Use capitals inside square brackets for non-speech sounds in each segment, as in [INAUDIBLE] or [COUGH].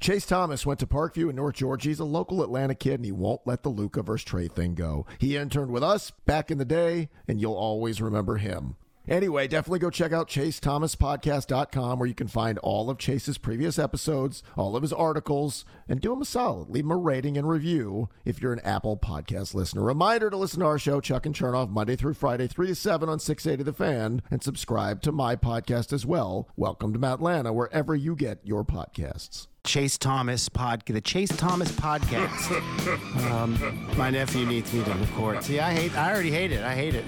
Chase Thomas went to Parkview in North Georgia. He's a local Atlanta kid, and he won't let the Luka versus Trae thing go. He interned with us back in the day, and you'll always remember him. Anyway, definitely go check out chasethomaspodcast.com where you can find all of Chase's previous episodes, all of his articles, and do him a solid. Leave him a rating and review if you're an Apple podcast listener. Reminder to listen to our show, Chuck and Chernoff, Monday through Friday, 3 to 7 on 680 The Fan, and subscribe to my podcast as well. Welcome to Atlanta, wherever you get your podcasts. Chase Thomas pod, the Chase Thomas podcast. [LAUGHS] um, my nephew needs me to record. See, I hate. I already hate it. I hate it.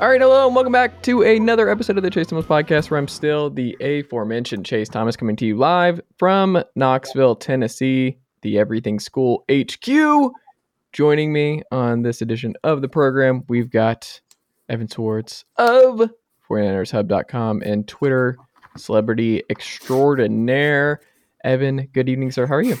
All right, hello, and welcome back to another episode of the Chase Thomas podcast, where I'm still the aforementioned Chase Thomas, coming to you live from Knoxville, Tennessee, the Everything School HQ. Joining me on this edition of the program, we've got Evan Sowards of 49ershub.com and Twitter celebrity extraordinaire. Evan, good evening, sir. How are you?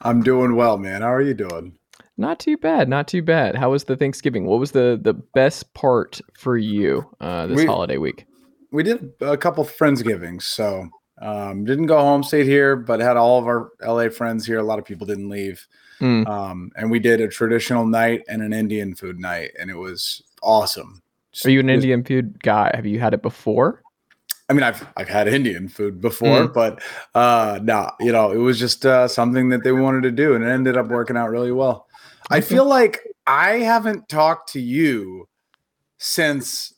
I'm doing well, man. How are you doing? Not too bad, not too bad. How was the Thanksgiving? What was the the best part for you uh, this we, holiday week? We did a couple friendsgivings, so um, didn't go home, stayed here, but had all of our LA friends here. A lot of people didn't leave, mm. um, and we did a traditional night and an Indian food night, and it was awesome. Are you an Indian food guy? Have you had it before? I mean, I've I've had Indian food before, mm. but uh, no, you know, it was just uh, something that they wanted to do, and it ended up working out really well. I [LAUGHS] feel like I haven't talked to you since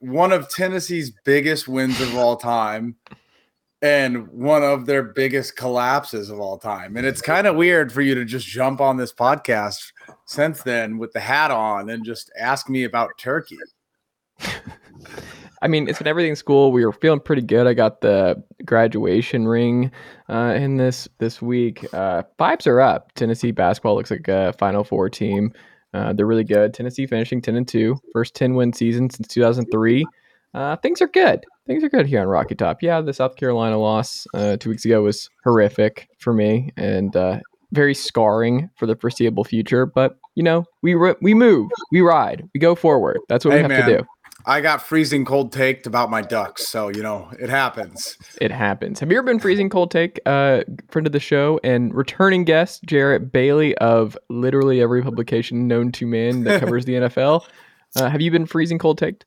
one of Tennessee's biggest wins of all time and one of their biggest collapses of all time. And it's kind of weird for you to just jump on this podcast since then with the hat on and just ask me about Turkey. [LAUGHS] I mean, it's been everything school. We were feeling pretty good. I got the graduation ring uh, in this this week. Uh, vibes are up. Tennessee basketball looks like a Final Four team. Uh, they're really good. Tennessee finishing ten and two, first ten win season since two thousand three. Uh, things are good. Things are good here on Rocky Top. Yeah, the South Carolina loss uh, two weeks ago was horrific for me and uh, very scarring for the foreseeable future. But you know, we we move, we ride, we go forward. That's what hey, we have man. to do. I got freezing cold taked about my ducks, so you know it happens. It happens. Have you ever been freezing cold take? Uh, friend of the show and returning guest Jarrett Bailey of literally every publication known to man that covers the [LAUGHS] NFL. Uh, have you been freezing cold taked?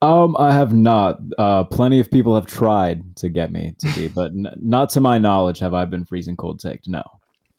Um, I have not. Uh, plenty of people have tried to get me to be, but n- not to my knowledge have I been freezing cold taked. No.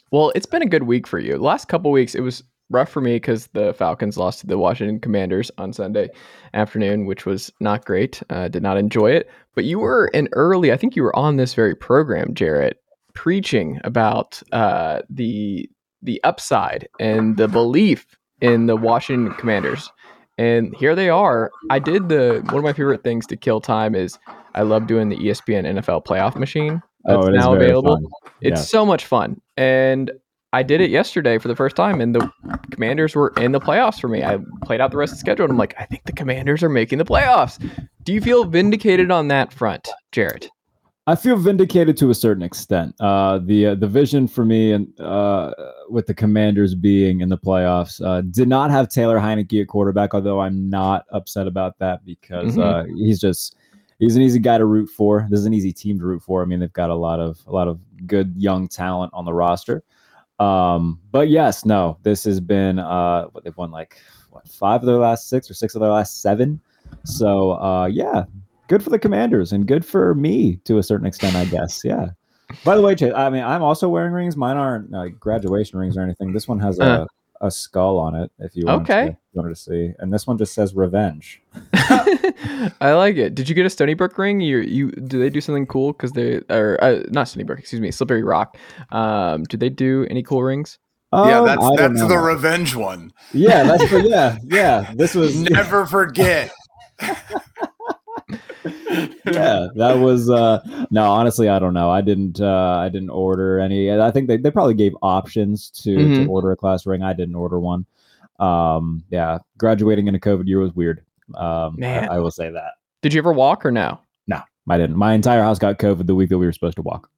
Well, it's been a good week for you. The last couple weeks, it was rough for me because the Falcons lost to the Washington Commanders on Sunday afternoon, which was not great. Uh, did not enjoy it. But you were an early, I think you were on this very program, Jarrett, preaching about uh, the the upside and the belief in the Washington Commanders. And here they are. I did the one of my favorite things to kill time is I love doing the ESPN NFL playoff machine. That's oh, now available. Fun. It's yeah. so much fun. And I did it yesterday for the first time, and the Commanders were in the playoffs for me. I played out the rest of the schedule, and I'm like, I think the Commanders are making the playoffs. Do you feel vindicated on that front, Jarrett? I feel vindicated to a certain extent. Uh, the uh, the vision for me and uh, with the Commanders being in the playoffs uh, did not have Taylor Heinicke at quarterback. Although I'm not upset about that because mm-hmm. Uh, he's just he's an easy guy to root for. This is an easy team to root for. I mean, they've got a lot of a lot of good young talent on the roster. Um, but yes, no, this has been uh what they've won like what five of their last six or six of their last seven. So uh yeah, good for the commanders and good for me to a certain extent, I guess. Yeah. By the way, Chase, I mean I'm also wearing rings. Mine aren't like graduation rings or anything. This one has a uh a skull on it if you want okay. to, wanted to see. And this one just says revenge. [LAUGHS] I like it. Did you get a Stony Brook ring? You you do they do something cool because they are uh, not Stony Brook, excuse me, Slippery Rock. Um, do they do any cool rings? Um, yeah, that's that's the revenge one. Yeah, that's [LAUGHS] the yeah yeah. This was never forget. [LAUGHS] yeah, that was uh no, honestly, I don't know. I didn't uh I didn't order any. I think they, they probably gave options to, Mhm. to order a class ring. I didn't order one. Um yeah, graduating in a COVID year was weird. Um Man. I, I will say that. Did you ever walk or no? No, I didn't. My entire house got COVID the week that we were supposed to walk.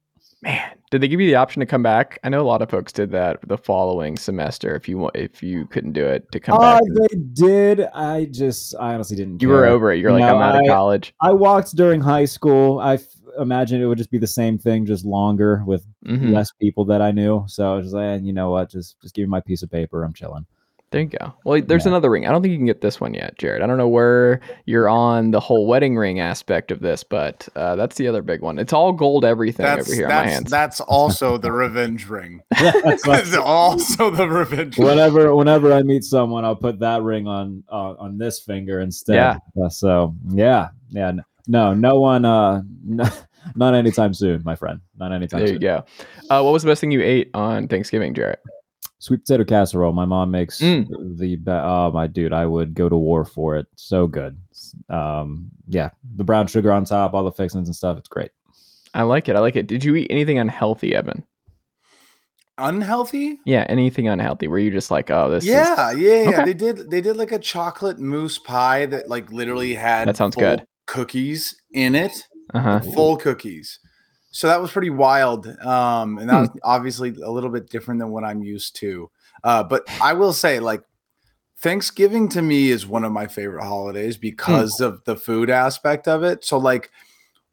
Man, did they give you the option to come back? I know a lot of folks did that the following semester. If you if you couldn't do it, to come Uh, back. they did. I just I honestly didn't You were over it. You're like, I'm out of college. I walked during high school. I f- imagined it would just be the same thing, just longer with Mhm. less people that I knew. So I was just like, eh, you know what? Just just give me my piece of paper. I'm chilling. There you go. Well, there's Yeah. another ring. I don't think you can get this one yet, Jarrett. I don't know where you're on the whole wedding ring aspect of this, but uh, that's the other big one. It's all gold everything That's over here on my that's hands. that's also the revenge ring. [LAUGHS] [LAUGHS] That's It's also the revenge. ring. whenever whenever I meet someone, I'll put that ring on uh, on this finger instead. Yeah. Uh, so yeah, yeah. No, no one. Uh, [LAUGHS] no, not anytime soon, my friend. Not anytime there you soon. go. Uh, what was the best thing you ate on Thanksgiving, Jarrett? Sweet potato casserole. My mom makes Mm. the be- oh my dude, I would go to war for it. So good. Um, yeah, the brown sugar on top, all the fixings and stuff. It's great. I like it. I like it. Did you eat anything unhealthy, Evan? Unhealthy? Yeah, anything unhealthy? Were you just like, oh, this? is... Yeah, yeah, yeah. Okay. They did they did like a chocolate mousse pie that like literally had That sounds full good. cookies in it. Uh huh. full cookies. So that was pretty wild. Um, and that Hmm. was obviously a little bit different than what I'm used to. Uh, but I will say, like, Thanksgiving to me is one of my favorite holidays because of the food aspect of it. So, like,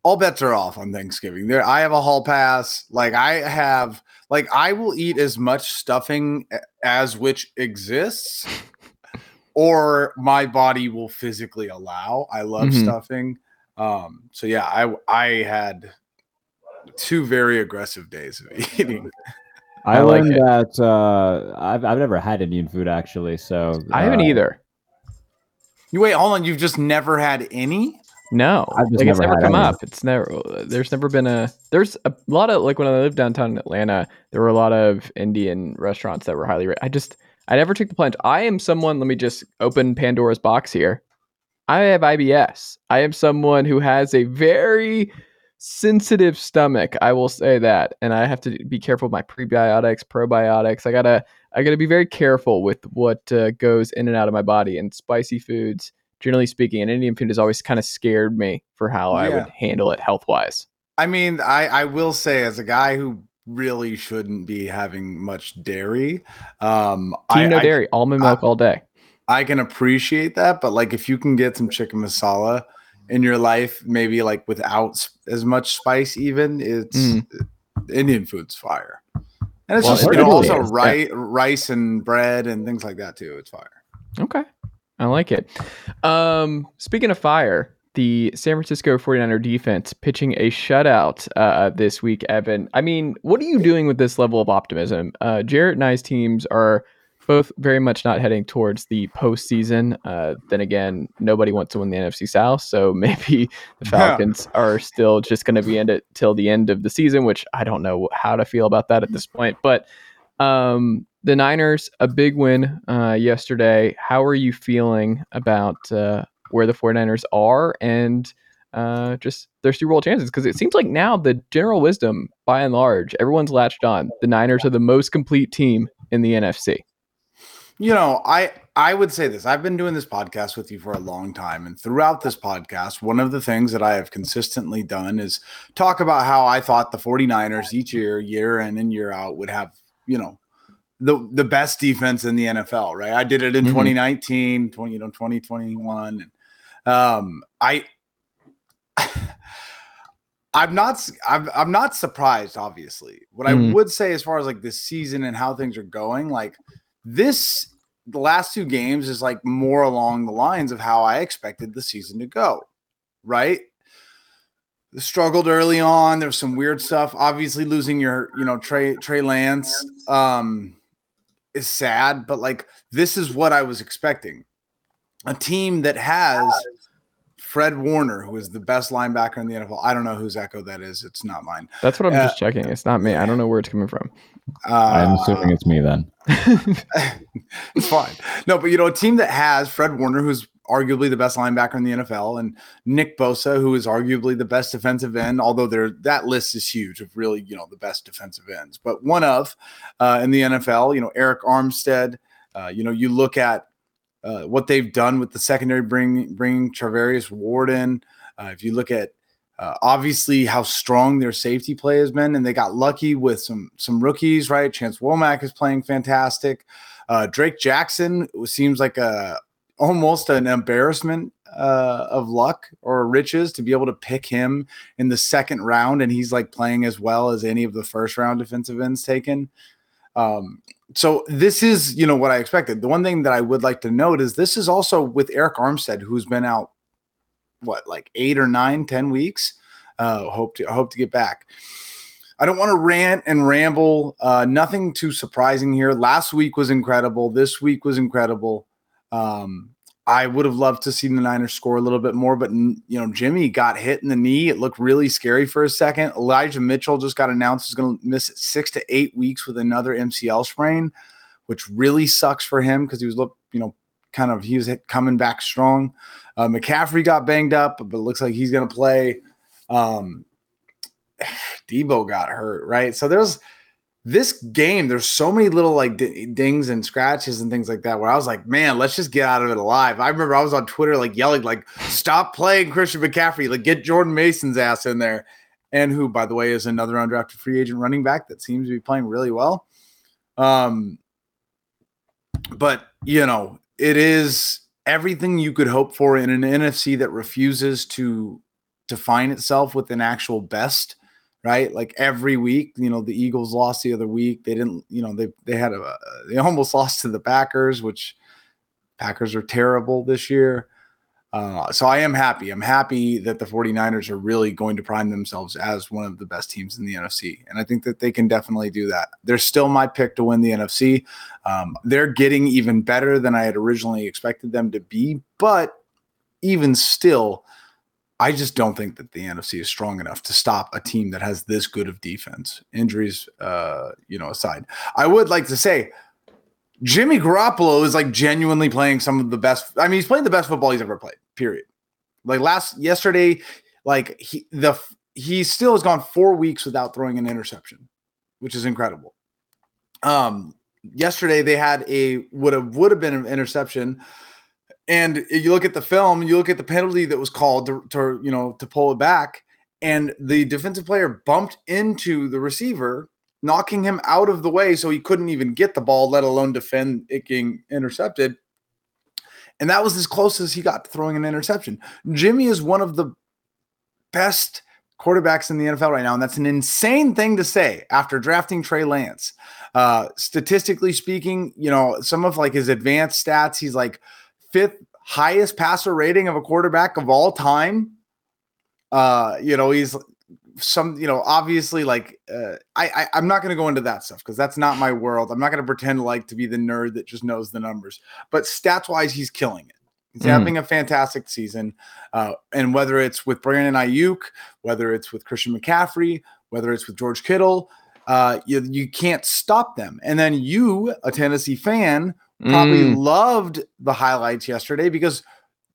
all bets are off on Thanksgiving. There, I have a hall pass. Like, I have, like, I will eat as much stuffing as which exists, or my body will physically allow. I love Mhm. stuffing. Um, so yeah, I I had two very aggressive days of [LAUGHS] eating. [LAUGHS] I, I like learned it. that uh, I've I've never had Indian food actually. So I haven't uh, either. You wait, hold on. You've just never had any? No, I've just like it's never never had come any. up. It's never. There's never been a. There's a lot of like when I lived downtown in Atlanta, there were a lot of Indian restaurants that were highly. Ra- I just I never took the plunge. I am someone. Let me just open Pandora's box here. I have IBS. I am someone who has a very sensitive stomach. I will say that, and I have to be careful with my prebiotics, probiotics. I gotta I gotta be very careful with what uh, goes in and out of my body. And spicy foods, generally speaking, and Indian food has always kind of scared me for how I would handle it health wise. I mean, I I will say as a guy who really shouldn't be having much dairy, um, I, no I- dairy, almond milk all day. I can appreciate that, but like if you can get some chicken masala in your life, maybe like without as much spice, even it's Mm. Indian food's fire, and it's Well, just you know also is, yeah. rice, rice and bread and things like that too. It's fire. Okay. I like it. Um, speaking of fire, the San Francisco 49er defense pitching a shutout uh, this week, Evan. I mean, what are you doing with this level of optimism? Uh, Jarrett and I's teams are both very much not heading towards the postseason. Uh, then again, nobody wants to win the NFC South, so [LAUGHS] maybe the Yeah. Falcons are still just going to be in it till the end of the season, which I don't know how to feel about that at this point. But um, the Niners, a big win uh, yesterday. How are you feeling about uh, where the 49ers are and uh, just their Super Bowl chances? Because it seems like now the general wisdom, by and large, everyone's latched on. The Niners are the most complete team in the NFC. You know, I I would say this. I've been doing this podcast with you for a long time and throughout this podcast, one of the things that I have consistently done is talk about how I thought the 49ers each year, year in and year out would have, you know, the the best defense in the NFL, right? I did it in Mhm. 2019, 20, you know, 2021 and um I [SIGHS] I'm not I'm, I'm not surprised obviously. What I Mhm. would say as far as like this season and how things are going, like this the last two games is like more along the lines of how I expected the season to go, right? Struggled early on. There was some weird stuff. Obviously, losing your, you know, Trey Trey Lance um, is sad, but like this is what I was expecting. A team that has Fred Warner, who is the best linebacker in the NFL. I don't know whose echo that is. It's not mine. That's what I'm Uh, just checking. It's not me. I don't know where it's coming from. Uh, I'm assuming it's me then. it's [LAUGHS] fine. No, but you know, a team that has Fred Warner, who's arguably the best linebacker in the NFL, and Nick Bosa, who is arguably the best defensive end, although there that list is huge of really, you know, the best defensive ends, but one of uh, in the NFL, you know, Arik Armstead. Uh, you know, you look at uh, what they've done with the secondary, bring, bringing Charvarius Ward in. Uh, if you look at uh, obviously how strong their safety play has been, and they got lucky with some some rookies, right? Chance Womack is playing fantastic. Uh, Drake Jackson seems like a almost an embarrassment uh, of luck or riches to be able to pick him in the second round, and he's like playing as well as any of the first round defensive ends taken. Um, so this is, you know, what I expected. The one thing that I would like to note is this is also with Arik Armstead, who's been out what like eight or nine, ten weeks. Uh, hope to I hope to get back. I don't want to rant and ramble. Uh, nothing too surprising here. Last week was incredible. This week was incredible. Um, I would have loved to see the Niners score a little bit more, but you know, Jimmy got hit in the knee. It looked really scary for a second. Elijah Mitchell just got announced is going to miss six to eight weeks with another MCL sprain, which really sucks for him because he was look, you know, kind of he was coming back strong. Uh, McCaffrey got banged up, but it looks like he's going to play. Um, [SIGHS] Deebo got hurt, right? So there's this game, there's so many little like d- dings and scratches and things like that where I was like, man, let's just get out of it alive. I remember I was on Twitter like yelling, like, stop playing Christian McCaffrey, like get Jordan Mason's ass in there. And who, by the way, is another undrafted free agent running back that seems to be playing really well. Um, but you know, it is everything you could hope for in an NFC that refuses to define itself with an actual best right? Like every week, you know, the Eagles lost the other week. They didn't, you know, they they had a they almost [LAUGHS] lost to the Packers, which Packers are terrible this year. Uh, so I am happy. I'm happy that the 49ers are really going to prime themselves as one of the best teams in the NFC. And I think that they can definitely do that. They're still my pick to win the NFC. Um, they're getting even better than I had originally expected them to be. But even still, I just don't think that the NFC is strong enough to stop a team that has this good of defense. Injuries, uh, you know, aside, I would like to say Jimmy Garoppolo is like genuinely playing some of the best. I mean, he's playing the best football he's ever played. Period. Like last yesterday, like he the he still has gone four weeks without throwing an interception, which is incredible. Um, yesterday they had a would have would have been an interception and you look at the film, you look at the penalty that was called to, to, you know to pull it back, and the defensive player bumped into the receiver, knocking him out of the way, so he couldn't even get the ball, let alone defend it getting intercepted. And that was as close as he got to throwing an interception. Jimmy is one of the best quarterbacks in the NFL right now, and that's an insane thing to say after drafting Trey Lance. Uh, statistically speaking, you know some of like his advanced stats, he's like fifth highest passer rating of a quarterback of all time. Uh, you know, he's some, you know, obviously like uh, I, I am not going to go into that stuff because that's not my world. I'm not going to pretend like to be the nerd that just knows the numbers. But stats wise, he's killing it. He's mm. having a fantastic season. Uh, and whether it's with Brandon Aiyuk, whether it's with Christian McCaffrey, whether it's with George Kittle, uh, you, you can't stop them. And then you, a Tennessee fan, probably mm. loved the highlights yesterday because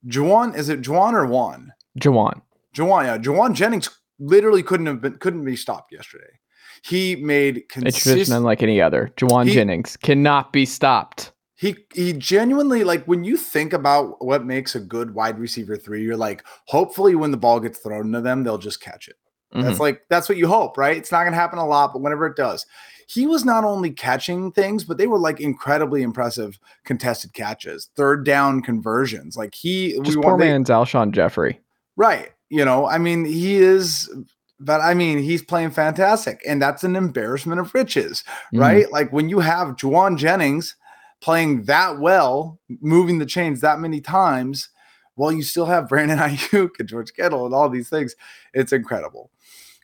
Juwan, is it Juwan or Juan? Juwan. Juwan, yeah. Jauan Jennings literally couldn't have been couldn't be stopped yesterday. He made consistent It's unlike any other. Jauan Jennings cannot be stopped. He he genuinely like when you think about what makes a good wide receiver three, you're like, hopefully when the ball gets thrown to them, they'll just catch it. Mm-hmm. That's like that's what you hope, right? It's not gonna happen a lot, but whenever it does, he was not only catching things, but they were like incredibly impressive contested catches, third down conversions. Like he, just we poor man's Alshon Jeffery, right? You know, I mean, he is, but I mean, he's playing fantastic, and that's an embarrassment of riches, mm. right? Like when you have Jauan Jennings playing that well, moving the chains that many times, while you still have Brandon [LAUGHS] Aiyuk and George Kittle and all these things, it's incredible.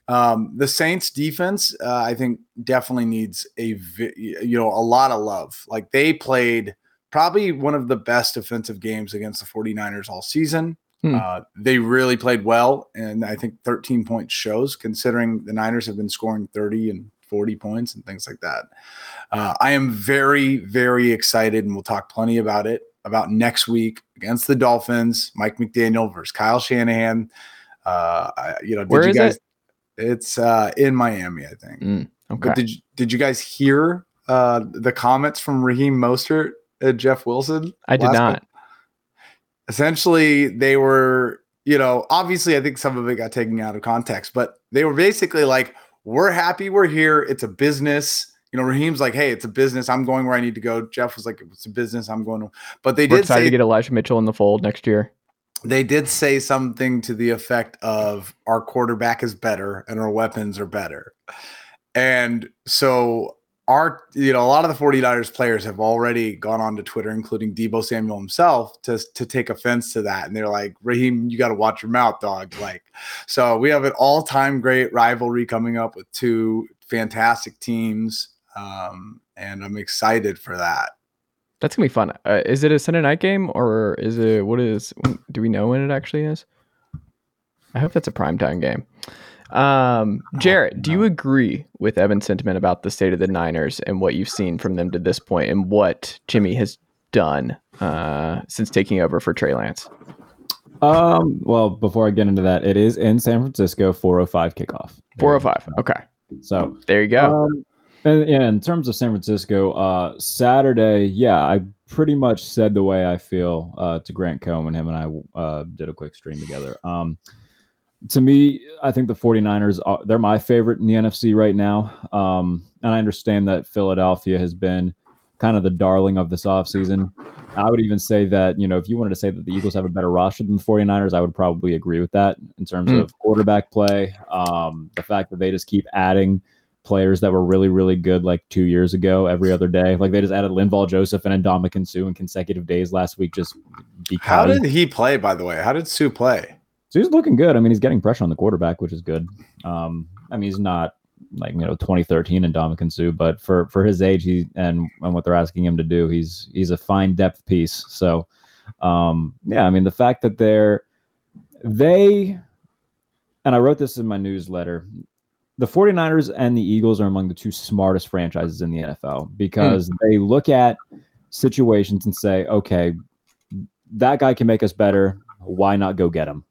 Um, the Saints defense, uh, I think, definitely needs a you know a lot of love. Like they played probably one of the best defensive games against the 49ers all season. Hmm. Uh, they really played well, and I think 13 points shows considering the Niners have been scoring 30 and 40 points and things like that. Uh, I am very, very excited, and we'll talk plenty about it about next week against the Dolphins. Mike McDaniel versus Kyle Shanahan. Uh, I, you know, did Where you is guys? it? It's uh, in Miami, I think. Mm, okay. But did you, did you guys hear uh, the comments from Raheem Mostert and Jeff Wilson? I did not. couple- Essentially, they were, you know, obviously, I think some of it got taken out of context, but they were basically like, "We're happy we're here. It's a business." You know, Raheem's like, "Hey, it's a business. I'm going where I need to go." Jeff was like, "It's a business. I'm going." To... But they We're did excited say to get Elijah Mitchell in the fold next year. They did say something to the effect of our quarterback is better and our weapons are better. And so our you know a lot of the 49ers players have already gone on to Twitter including Deebo Samuel himself to to take offense to that and they're like Raheem you got to watch your mouth dog like so we have an all-time great rivalry coming up with two fantastic teams um and I'm excited for that. That's gonna be fun. Uh, is it a Sunday night game or is it what is? Do we know when it actually is? I hope that's a primetime game. Um, Jarrett, do you agree with Evan's sentiment about the state of the Niners and what you've seen from them to this point and what Jimmy has done uh, since taking over for Trey Lance? Um, well, before I get into that, it is in San Francisco, 405 kickoff. 405. Okay. So There you go. Um, and yeah, in terms of San Francisco, uh, Saturday, yeah, I pretty much said the way I feel uh, to Grant Cohn and him and I uh, did a quick stream together. Um, to me, I think the 49ers, are, they're my favorite in the NFC right now. Um, and I understand that Philadelphia has been kind of the darling of this offseason. I would even say that, you know, if you wanted to say that the Eagles have a better roster than the 49ers, I would probably agree with that in terms Mm. of quarterback play. Um, the fact that they just keep adding players that were really, really good like two years ago every other day. Like they just added Linval Joseph and Ndamukong Suh in consecutive days last week just because How did he play by the way? How did Suh play? Suh's looking good. I mean, he's getting pressure on the quarterback, which is good. Um, I mean, he's not like you know 2013 and Ndamukong Suh, but for for his age, he and and what they're asking him to do, he's he's a fine depth piece. So, um, yeah, I mean, the fact that they're they and I wrote this in my newsletter. The 49ers and the Eagles are among the two smartest franchises in the NFL because hmm. they look at situations and say, okay, that guy can make us better. Why not go get him?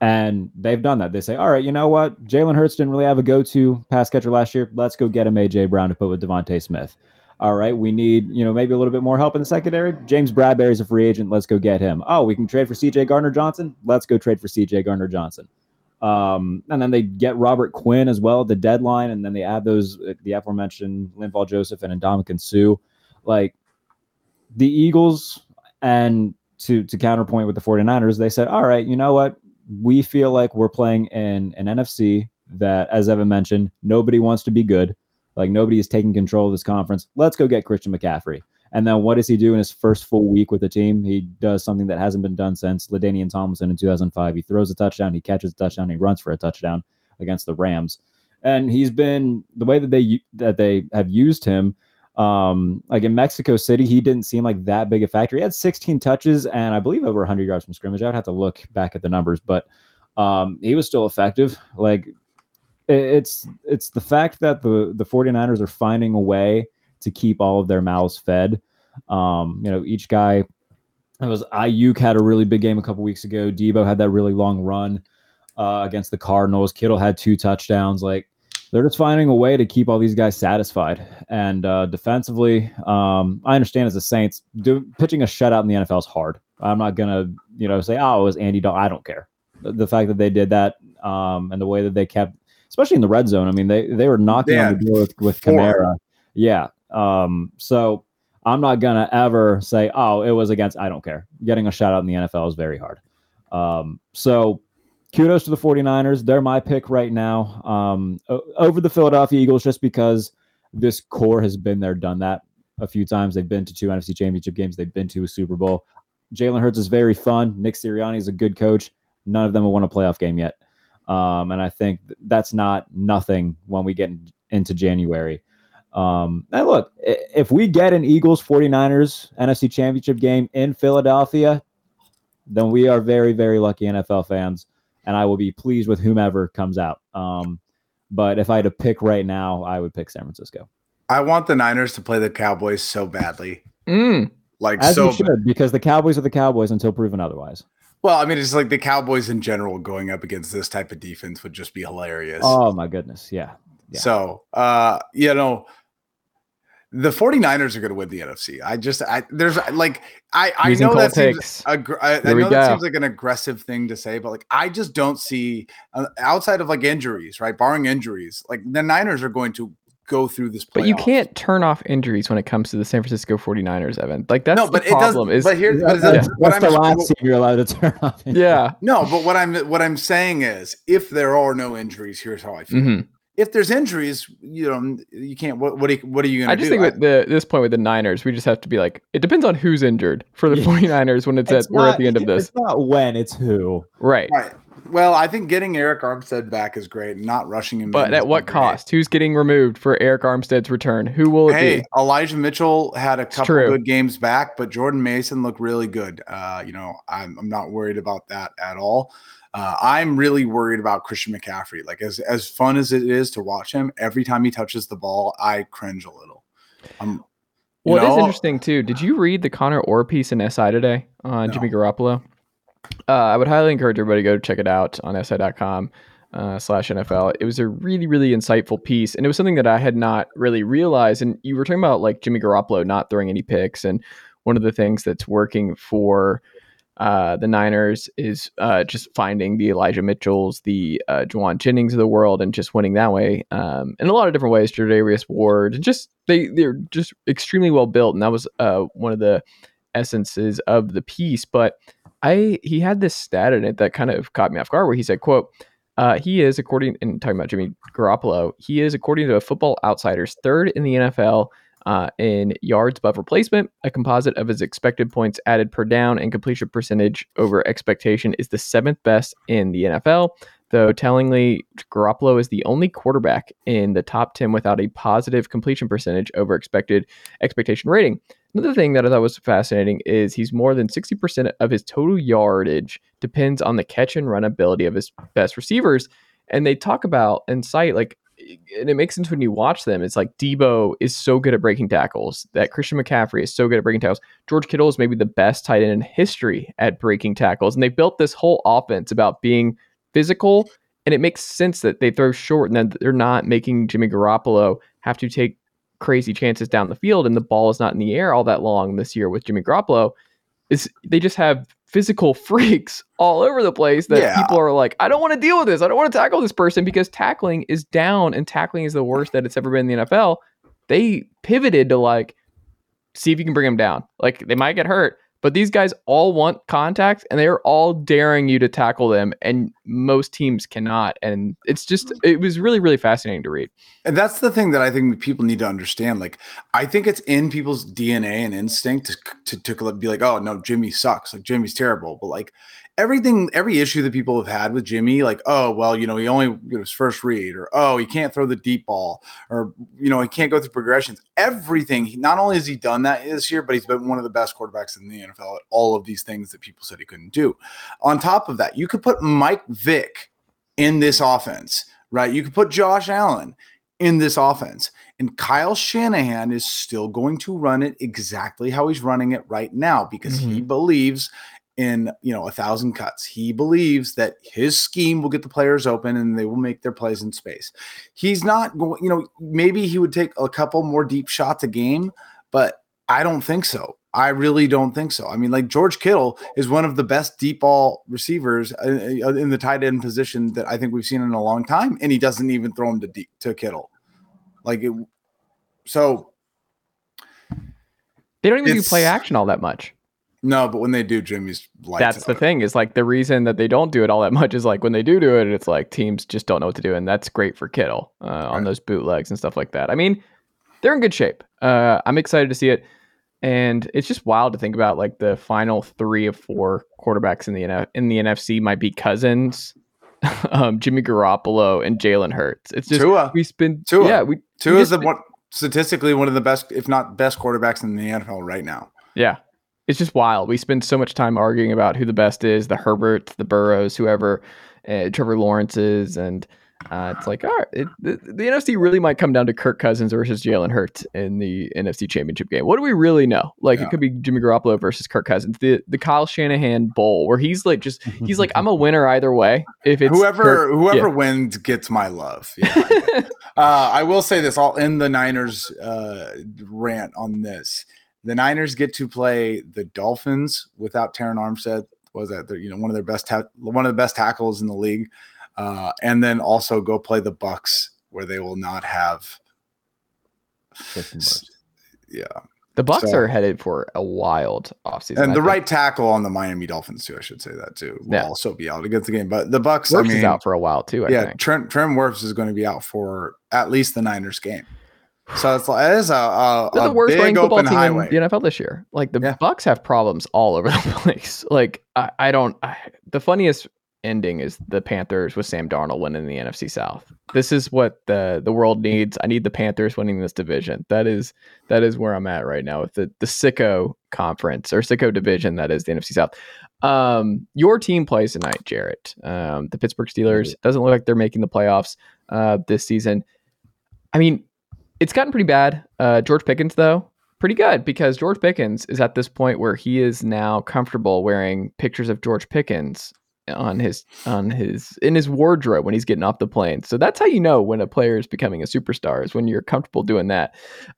And they've done that. They say, all right, you know what? Jalen Hurts didn't really have a go to pass catcher last year. Let's go get him AJ Brown to put with DeVonta Smith. All right, we need, you know, maybe a little bit more help in the secondary. James Bradberry's a free agent. Let's go get him. Oh, we can trade for CJ Gardner Johnson. Let's go trade for CJ Gardner Johnson. Um, and then they get Robert Quinn as well at the deadline, and then they add those the aforementioned Linval Joseph and Ndamukong Suh. Like the Eagles and to to counterpoint with the 49ers, they said, All right, you know what? We feel like we're playing in an NFC that, as Evan mentioned, nobody wants to be good. Like nobody is taking control of this conference. Let's go get Christian McCaffrey. And then what does he do in his first full week with the team? He does something that hasn't been done since Ladainian Tomlinson in 2005. He throws a touchdown, he catches a touchdown, he runs for a touchdown against the Rams. And he's been the way that they that they have used him. Um, like in Mexico City, he didn't seem like that big a factor. He had 16 touches and I believe over 100 yards from scrimmage. I'd have to look back at the numbers, but um, he was still effective. Like it's it's the fact that the the 49ers are finding a way to keep all of their mouths fed. Um, you know, each guy it was Aiyuk had a really big game a couple weeks ago. Deebo had that really long run uh, against the Cardinals. Kittle had two touchdowns. Like they're just finding a way to keep all these guys satisfied. And uh, defensively, um, I understand as a Saints, do, pitching a shutout in the NFL is hard. I'm not gonna, you know, say, oh, it was Andy Dalton. I don't care. The, the fact that they did that um, and the way that they kept, especially in the red zone. I mean, they they were knocking Yeah, on the door with, with four. Kamara. Yeah. Um, so I'm not gonna ever say, oh, it was against. I don't care. Getting a shout out in the NFL is very hard. Um, so kudos to the 49ers. They're my pick right now um, over the Philadelphia Eagles just because this core has been there, done that a few times. They've been to two NFC championship games, they've been to a Super Bowl. Jalen Hurts is very fun. Nick Sirianni is a good coach. None of them have won a playoff game yet. Um, and I think that's not nothing when we get in- into January. Um, and look, if we get an Eagles 49ers NFC championship game in Philadelphia, then we are very, very lucky NFL fans and I will be pleased with whomever comes out. Um, But if I had to pick right now, I would pick San Francisco. I want the Niners to play the Cowboys so badly. Mm. Like As so you should, because the Cowboys are the Cowboys until proven otherwise. well, I mean, it's like the Cowboys in general going up against this type of defense would just be hilarious. Oh my goodness, yeah. yeah. So, uh, you know, the 49ers are going to win the NFC. I just, I, there's like, I, I Using know cold that seems, takes. aggr- I, I know that go. seems like an aggressive thing to say, but like, I just don't see uh, outside of like injuries, right? Barring injuries, like the Niners are going to go through this. But you can't turn off injuries when it comes to the San Francisco 49ers, Evan. Like that's no, the but it does. problem. is but here, but That's, that's, what that's I'm, the last team you're allowed to turn off. yeah. no, but what I'm, what I'm saying is, if there are no injuries, here's how I feel. hmm If there's injuries, you know, you can't. What, what, are you, what are you going to do? I just do? think with the this point with the Niners, we just have to be like, it depends on who's injured for the Yeah. 49ers when it's, It's at we're at the end of this. It's not when, it's who. Right. Right. Well, I think getting Arik Armstead back is great. Not rushing him. But at is what great. cost? Who's getting removed for Arik Armstead's return? Who will it Hey, be? Elijah Mitchell had a couple good games back, but Jordan Mason looked really good. Uh, you know, I'm, I'm not worried about that at all. Uh, I'm really worried about Christian McCaffrey. Like as as fun as it is to watch him, every time he touches the ball, I cringe a little. Um, Well, it is interesting too. Did you read the Connor Orr piece in SI today on Jimmy Garoppolo? Uh, I would highly encourage everybody to go check it out on SI.com uh, slash NFL. It was a really, really insightful piece, and it was something that I had not really realized. And you were talking about like Jimmy Garoppolo not throwing any picks, and one of the things that's working for uh, the Niners is uh, just finding the Elijah Mitchells, the uh, Jauan Jennings of the world, and just winning that way. Um, in a lot of different ways, Charvarius Ward, and just they they're just extremely well built, and that was uh, one of the essences of the piece. But I he had this stat in it that kind of caught me off guard, where he said, "quote." Uh, he is, according in talking about Jimmy Garoppolo, he is, according to a Football Outsiders, third in the NFL uh, in yards above replacement. A composite of his expected points added per down and completion percentage over expectation is the seventh best in the NFL. Though tellingly, Garoppolo is the only quarterback in the top 10 without a positive completion percentage over expected expectation rating. Another thing that I thought was fascinating is he's more than 60% of his total yardage depends on the catch and run ability of his best receivers. And they talk about and cite like and it makes sense when you watch them. It's like Deebo is so good at breaking tackles, that Christian McCaffrey is so good at breaking tackles. George Kittle is maybe the best tight end in history at breaking tackles. And they built this whole offense about being physical. And it makes sense that they throw short and then they're not making Jimmy Garoppolo have to take crazy chances down the field and the ball is not in the air all that long this year with Jimmy Garoppolo. Is they just have physical [LAUGHS] freaks all over the place that Yeah. people are like, I don't want to deal with this. I don't want to tackle this person because tackling is down and tackling is the worst that it's ever been in the NFL. They pivoted to like, see if you can bring them down. Like they might get hurt, but these guys all want contact and they're all daring you to tackle them. And most teams cannot. And it's just, mm-hmm. it was really, really fascinating to read. And that's the thing that I think people need to understand. Like, I think it's in people's DNA and instinct to, to, to be like, oh, no, Jimmy sucks. Like, Jimmy's terrible. But like, everything, every issue that people have had with Jimmy, like, oh, well, you know, he only get his first read, or oh, he can't throw the deep ball, or, you know, he can't go through progressions. Everything, not only has he done that this year, but he's been one of the best quarterbacks in the NFL at all of these things that people said he couldn't do. On top of that, you could put Mike Vick in this offense, right? You could put Josh Allen in this offense. And Kyle Shanahan is still going to run it exactly how he's running it right now because he mm-hmm. believes in you know a thousand cuts. He believes that his scheme will get the players open and they will make their plays in space. He's not going, you know, maybe he would take a couple more deep shots a game, but I don't think so. I really don't think so. I mean, like George Kittle is one of the best deep ball receivers uh, uh, in the tight end position that I think we've seen in a long time, and he doesn't even throw him to deep, to Kittle. Like it, so They don't even do play action all that much. No, but when they do, Jimmy's lights that's the thing is like the reason that they don't do it all that [LAUGHS] much is like when they do do it, it's like teams just don't know what to do, and that's great for Kittle uh, on those bootlegs and stuff like that. I mean, they're in good shape. Uh, I'm excited to see it, and it's just wild to think about like the final three of four quarterbacks in the N- in the NFC might be Cousins, [LAUGHS] um, Jimmy Garoppolo, and Jalen Hurts. It's just Tua. we spend Tua. yeah we Two we is the one statistically one of the best, if not best, quarterbacks in the NFL right now. Yeah. It's just wild. We spend so much time arguing about who the best is, the Herberts, the Burrows, whoever, uh, Trevor Lawrence's, and Uh, it's like, all right, it, the, the NFC really might come down to Kirk Cousins versus Jalen Hurts in the NFC Championship game. What do we really know? Like, Yeah. it could be Jimmy Garoppolo versus Kirk Cousins, the the Kyle Shanahan Bowl, where he's like, just he's like, I'm a [LAUGHS] winner either way. If it's whoever Kirk- whoever yeah. wins gets my love. Yeah. [LAUGHS] uh, I will say this: I'll end the Niners uh, rant on this. The Niners get to play the Dolphins without Terron Armstead. Was that they're, you know one of their best ta- one of the best tackles in the league, uh, and then also go play the Bucks where they will not have. Yeah, the Bucks so- are headed for a wild offseason. and the right tackle on the Miami Dolphins too. I should say that too. Will Yeah. also be out against the game, but the Bucks. Wirfs I mean, is out for a while too. I yeah, think. Trent Trent Wirfs is going to be out for at least the Niners game. So it's like it is a, a, They're a the worst big running football open team highway. in the NFL this year. Like the Yeah. Bucks have problems all over [LAUGHS] the place. Like I, I don't. I, the funniest ending is the Panthers with Sam Darnold winning the NFC South. This is what the the world needs. I need the Panthers winning this division. That is that is where I'm at right now with the the sicko conference or sicko division that is the NFC South. Um, your team plays tonight, Jarrett. Um, the Pittsburgh Steelers doesn't look like they're making the playoffs uh, this season. I mean, it's gotten pretty bad. Uh, George Pickens, though, pretty good because George Pickens is at this point where he is now comfortable wearing pictures of George Pickens on his on his in his wardrobe when he's getting off the plane. So that's how you know when a player is becoming a superstar is when you're comfortable doing that.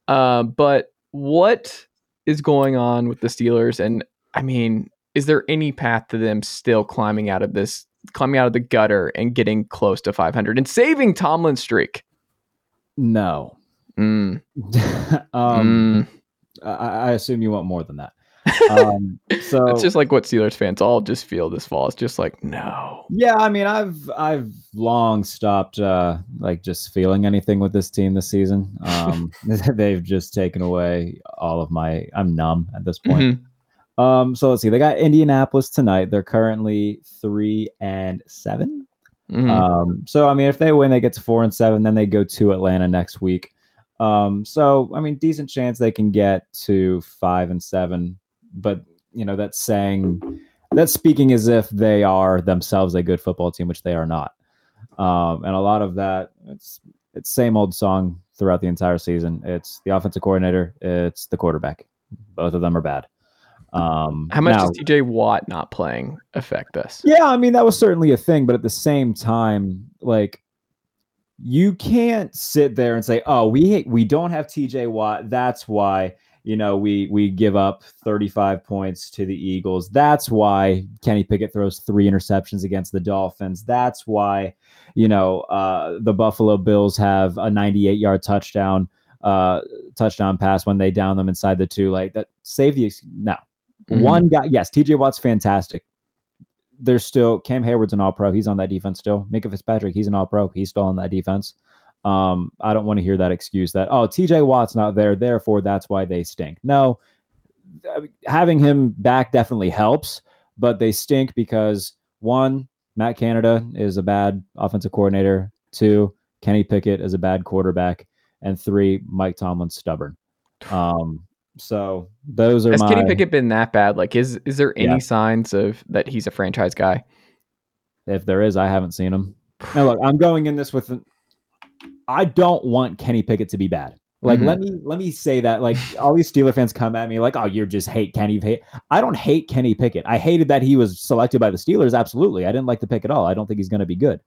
Um, but what is going on with the Steelers? And I mean, is there any path to them still climbing out of this, climbing out of the gutter and getting close to 500 and saving Tomlin's streak? No. Mm, [LAUGHS] um, mm. I, I assume you want more than that. [LAUGHS] Um, so It's just like what Steelers fans all just feel this fall. It's just like, no. Yeah, I mean, I've I've long stopped uh like just feeling anything with this team this season. Um [LAUGHS] they've just taken away all of my I'm numb at this point. Mhm. Um so let's see. They got Indianapolis tonight. They're currently 3 and 7. Mhm. Um so I mean if they win they get to 4 and 7 then they go to Atlanta next week. Um so I mean decent chance they can get to 5 and 7, but you know that's saying that's speaking as if they are themselves a good football team, which they are not. Um, and a lot of that, it's it's same old song throughout the entire season. It's the offensive coordinator, it's the quarterback. Both of them are bad. Um, How much now- does TJ Watt not playing affect this? yeah, I mean that was certainly a thing, but at the same time, like you can't sit there and say, "Oh, we we don't have TJ Watt. That's why you know we we give up 35 points to the Eagles. That's why Kenny Pickett throws three interceptions against the Dolphins. That's why you know uh, the Buffalo Bills have a 98 yard touchdown uh touchdown pass when they down them inside the two like that save the no Mhm. one guy yes tj watt's fantastic there's still Cam Heyward's an all pro. He's on that defense still. Minkah Fitzpatrick, he's an all pro. He's still on that defense. Um, I don't want to hear that excuse that, oh, TJ Watt's not there, therefore that's why they stink. No, having him back definitely helps, but they stink because one, Matt Canada is a bad offensive coordinator. Two, Kenny Pickett is a bad quarterback. And three, Mike Tomlin's stubborn. Um, so those are Has my Kenny Pickett been that bad? Like, is is there any Yeah. signs of that he's a franchise guy? If there is, I haven't seen him. [SIGHS] Now look, I'm going in this with an- I don't want Kenny Pickett to be bad. Like Mhm. let me let me say that like all these Steeler fans come at me like oh you just hate Kenny hate I don't hate Kenny Pickett. I hated that he was selected by the Steelers absolutely. I didn't like the pick at all. I don't think he's going to be good.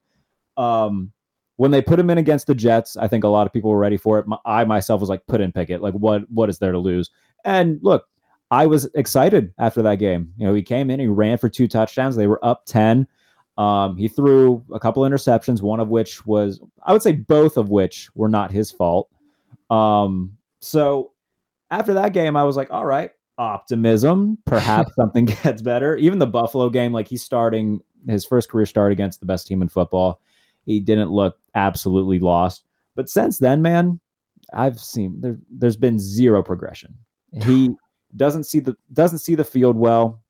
Um when they put him in against the Jets, I think a lot of people were ready for it. My- I myself was like put in Pickett. Like what what is there to lose? And look, I was excited after that game. You know, he came in, he ran for two touchdowns. They were up 10. Um, he threw a couple interceptions, one of which was, I would say, both of which were not his fault. Um, so after that game, I was like, all right, optimism. Perhaps [LAUGHS] something [LAUGHS] gets better. Even the Buffalo game, like he's starting his first career start against the best team in football. He didn't look absolutely lost. But since then, man, I've seen there, there's been zero progression. He [SIGHS] doesn't see the doesn't see the field well.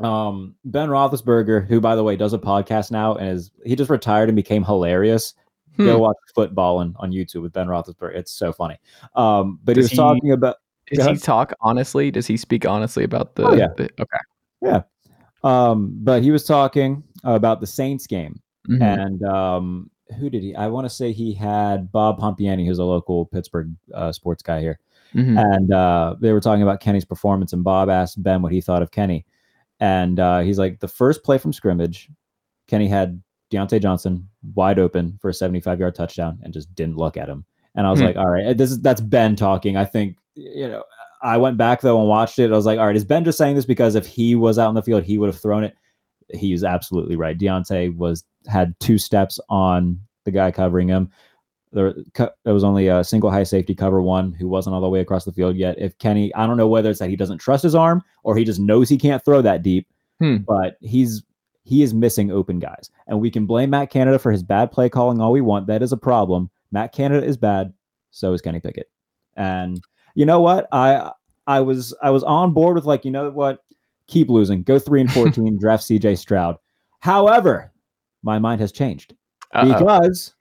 Um, ben Roethlisberger, who by the way does a podcast now and is he just retired and became hilarious. Go Hmm. watch Footbahlin on YouTube with Ben Roethlisberger. It's so funny. Um, but Does he he- was talking about Does he talk honestly? Does he speak honestly about the? Oh, yeah. the- okay. um, but he was talking about the Saints game Mhm. and um, who did he? I want to say he had Bob Pompeani, who's a local Pittsburgh uh, sports guy here, Mhm. and uh, they were talking about Kenny's performance. And Bob asked Ben what he thought of Kenny, and uh, he's like, the first play from scrimmage, Kenny had Diontae Johnson wide open for a 75 yard touchdown and just didn't look at him. And I was Hmm. like, all right, this is that's Ben talking. I think you know. I went back though and watched it. I was like, all right, is Ben just saying this because if he was out in the field, he would have thrown it? He was absolutely right. Diontae was had two steps on the guy covering him. There, there was only a single high safety cover one who wasn't all the way across the field yet. If Kenny, I don't know whether it's that he doesn't trust his arm or he just knows he can't throw that deep, Hmm. but he's he is missing open guys. And we can blame Matt Canada for his bad play calling all we want. That is a problem. Matt Canada is bad. So is Kenny Pickett. And you know what? I I was I was on board with like, you know what? Keep losing. Go three and [LAUGHS] fourteen, draft CJ Stroud. However, my mind has changed Uh-oh. because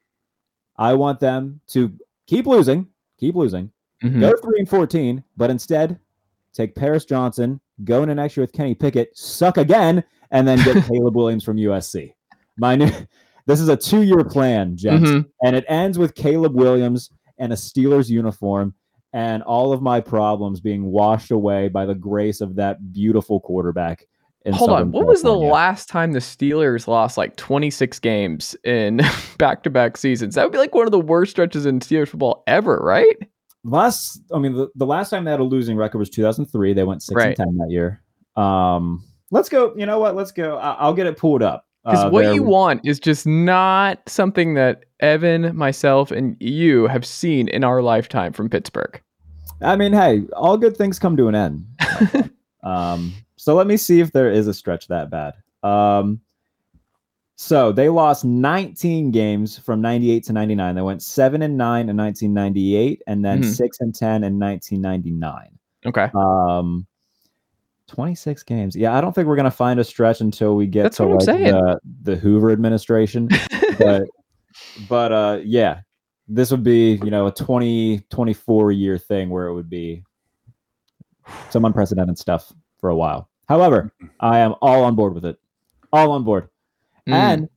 I want them to keep losing, keep losing, Mhm. go three and fourteen, but instead take Paris Johnson, go into next year with Kenny Pickett, suck again, and then get [LAUGHS] Caleb Williams from USC. My new [LAUGHS] this is a two-year plan, gents, Mhm. and it ends with Caleb Williams and a Steelers uniform and all of my problems being washed away by the grace of that beautiful quarterback. Hold on. Southern What was the last time the Steelers lost like 26 games in back to back seasons? That would be like one of the worst stretches in Steelers football ever, right? last i mean the, the last time they had a losing record was 2003 they went 6 Right. and 10 that year um let's go you know what let's go I- i'll get it pulled up Because Uh, what you want is just not something that Evan, myself, and you have seen in our lifetime from Pittsburgh. i mean hey all good things come to an end [LAUGHS] um so let me see if there is a stretch that bad um so they lost 19 games from 98 to 99 they went 7 and 9 in 1998 and then Mhm. 6 and 10 in 1999 Okay. Um, 26 games. Yeah, I don't think we're gonna find a stretch until we get That's to like the the Hoover administration. [LAUGHS] but but uh yeah, this would be, you know, a 20 24 year thing where it would be some unprecedented stuff for a while. However, I am all on board with it. All on board. Mm. And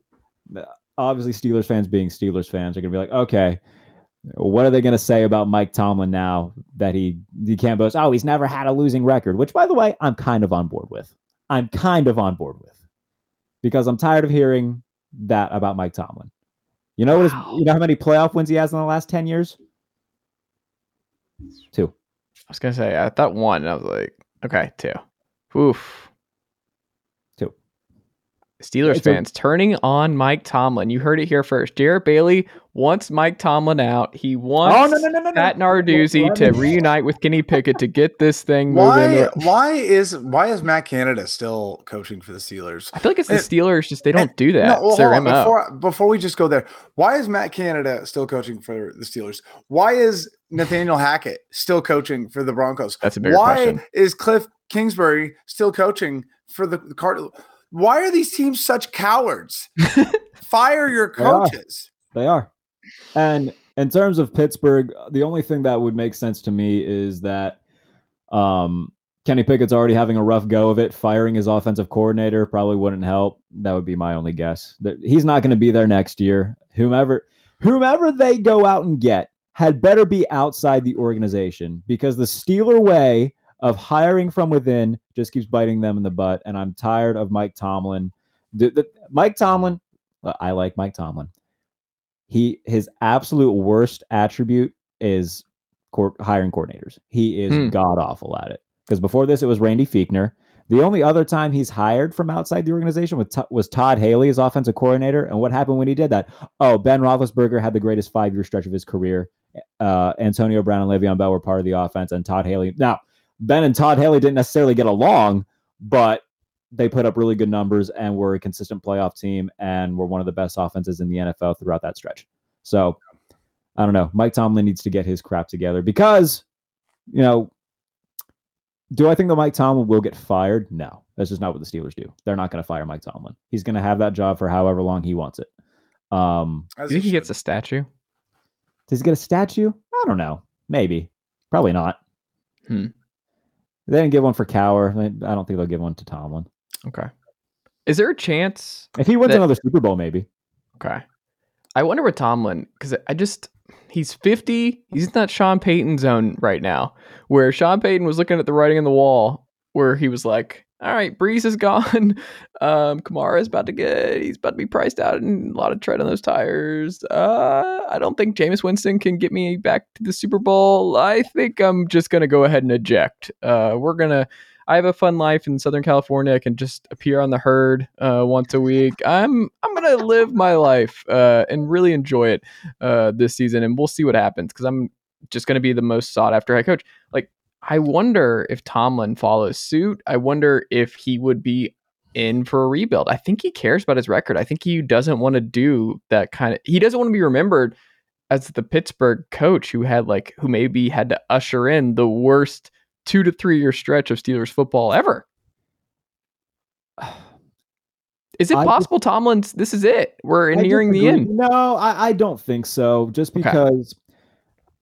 uh, obviously, Steelers fans being Steelers fans are going to be like, okay, what are they going to say about Mike Tomlin now that he he can't boast? Oh, he's never had a losing record. Which, by the way, I'm kind of on board with. I'm kind of on board with because I'm tired of hearing that about Mike Tomlin. You know what? His, you know how many playoff wins he has in the last ten years? Two. I was gonna say I thought one. I was like, okay, two. Oof. Steelers It's a- fans turning on Mike Tomlin. You heard it here first. Jarrett Bailey wants Mike Tomlin out. He wants Oh no no no. Pat Narduzzi to reunite with Kenny Pickett to get this thing Why? moving. Why is why is Matt Canada still coaching for the Steelers? I feel like it's the And- Steelers. Just they don't and- do that. Well, it's their hold on. Before, before we just go there, why is Matt Canada still coaching for the Steelers? Why is Nathaniel Hackett still coaching for the Broncos? That's a bigger Why question. is Cliff Kingsbury still coaching for the Cardinals? Why are these teams such cowards? [LAUGHS] Fire your They are. coaches. They are. And in terms of Pittsburgh, the only thing that would make sense to me is that um, Kenny Pickett's already having a rough go of it. Firing his offensive coordinator probably wouldn't help. That would be my only guess. That he's not going to be there next year. Whomever, whomever they go out and get had better be outside the organization because the Steeler way of hiring from within just keeps biting them in the butt. And I'm tired of Mike Tomlin. The, the, Mike Tomlin, I like Mike Tomlin he his absolute worst attribute is court, hiring coordinators. He is Hmm. god awful at it. Because before this, it was Randy Fichtner. The only other time he's hired from outside the organization was, was Todd Haley as offensive coordinator. And what happened when he did that? Oh, Ben Roethlisberger had the greatest five year stretch of his career. Uh, Antonio Brown and Le'Veon Bell were part of the offense, and Todd Haley. Now, Ben and Todd Haley didn't necessarily get along, but they put up really good numbers and were a consistent playoff team and were one of the best offenses in the NFL throughout that stretch. So I don't know. Mike Tomlin needs to get his crap together because, you know, do I think that Mike Tomlin will get fired? No, that's just not what the Steelers do. They're not going to fire Mike Tomlin. He's going to have that job for however long he wants it. Um, Do you think he gets a statue? does he get a statue? I don't know. Maybe. Probably not. Hmm. They didn't give one for Cowher. I don't think they'll give one to Tomlin. Okay. Is there a chance? If he wins That- another Super Bowl, maybe. Okay. I wonder with Tomlin because I just he's 50. He's not Sean Payton zone right now, where Sean Payton was looking at the writing on the wall, where he was like, "All right, Brees is gone. [LAUGHS] Um, Kamara is about to get. He's about to be priced out, and a lot of tread on those tires. Uh, I don't think Jameis Winston can get me back to the Super Bowl. I think I'm just gonna go ahead and eject. Uh, we're gonna." I have a fun life in Southern California. I can just appear on the herd uh, once a week. I'm I'm gonna live my life uh, and really enjoy it uh, this season, and we'll see what happens because I'm just gonna be the most sought after head coach. Like I wonder if Tomlin follows suit. I wonder if he would be in for a rebuild. I think he cares about his record. I think he doesn't want to do that kind of. He doesn't want to be remembered as the Pittsburgh coach who had like who maybe had to usher in the worst two to three year stretch of Steelers football ever. [SIGHS] Is it I possible Tomlin's this is it? We're nearing the end. No, I, I don't think so. Just Okay.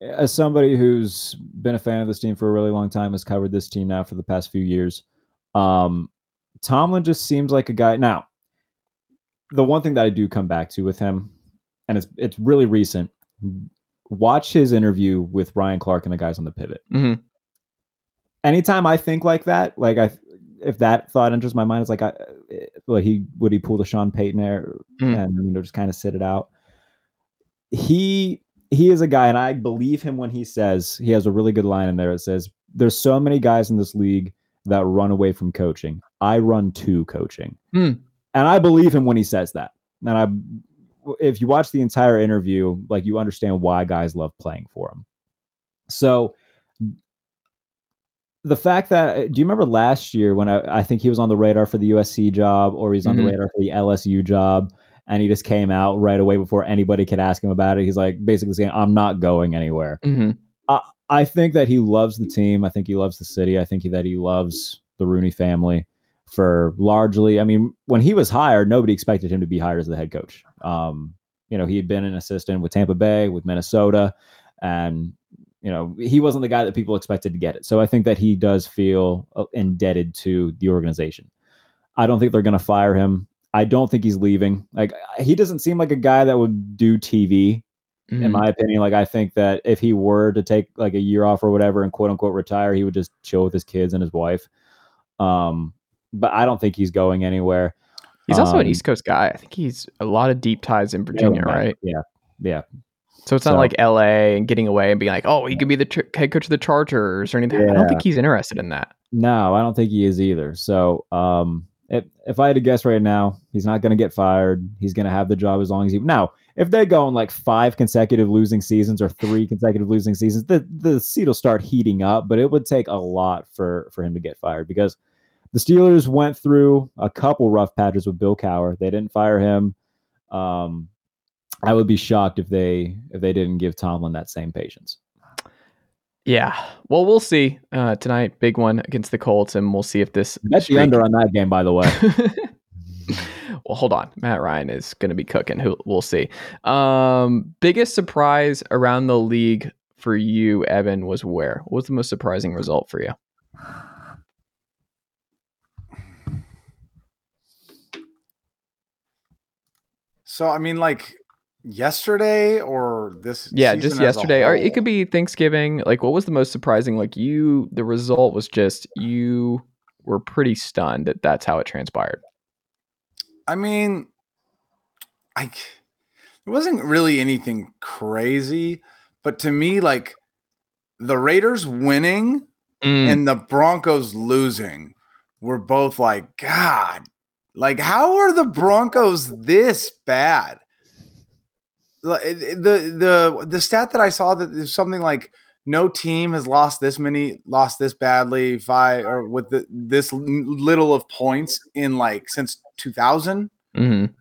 As somebody who's been a fan of this team for a really long time, has covered this team now for the past few years, um, Tomlin just seems like a guy. Now, the one thing that I do come back to with him, and it's it's really recent. Watch his interview with Ryan Clark and the guys on the pivot. Mm-hmm. Anytime I think like that, like I, if that thought enters my mind, it's like I, like he would he pull the Sean Payton air Mm. and you know just kind of sit it out. He he is a guy, and I believe him when he says he has a really good line in there. It says, "There's so many guys in this league that run away from coaching. I run to coaching," Hmm. and I believe him when he says that. And I, if you watch the entire interview, like you understand why guys love playing for him. So the fact that do you remember last year when I, I think he was on the radar for the USC job or he's on Mhm. the radar for the LSU job and he just came out right away before anybody could ask him about it. He's like basically saying, I'm not going anywhere. Mhm. I think that he loves the team. I think he loves the city. I think that he loves the Rooney family for largely. I mean, when he was hired, nobody expected him to be hired as the head coach. Um, you know, he had been an assistant with Tampa Bay, with Minnesota, and you know, he wasn't the guy that people expected to get it. So I think that he does feel uh, indebted to the organization. I don't think they're going to fire him. I don't think he's leaving. Like he doesn't seem like a guy that would do TV in Mhm. my opinion. Like I think that if he were to take like a year off or whatever and quote unquote retire, he would just chill with his kids and his wife. Um, but I don't think he's going anywhere. He's also an Um, East Coast guy. I think he's a lot of deep ties in Virginia, Yeah, right? Yeah, yeah. So it's not like LA and getting away and being like, oh, he could be the ch- head coach of the Chargers or anything. I don't think he's interested in that. No, I don't think he is either. So, um, if if I had to guess right now, he's not going to get fired. He's going to have the job as long as he. Now, if they go on like five consecutive losing seasons or three consecutive losing seasons, the the seat will start heating up. But it would take a lot for for him to get fired because the Steelers went through a couple rough patches with Bill Cowher. They didn't fire him. Um, I would be shocked if they if they didn't give Tomlin that same patience. Yeah. Well, we'll see uh, tonight. Big one against the Colts, and we'll see if this. Bet the streak- under on that game, by the way. [LAUGHS] well, hold on. Matt Ryan is going to be cooking. Who we'll see. Um, biggest surprise around the league for you, Evan, was where? What was the most surprising result for you? So I mean, like yesterday or this? Yeah, just season as a yesterday, or it could be Thanksgiving. Like, what was the most surprising? Like, you, the result was just you were pretty stunned that that's how it transpired. I mean, I it wasn't really anything crazy, but to me, like the Raiders winning Mm. and the Broncos losing were both like, God, like how are the Broncos this bad? Like, it- it- The the the stat that I saw that is something like no team has lost this many lost this badly five or with the, this little of points in like since 2000 Mhm.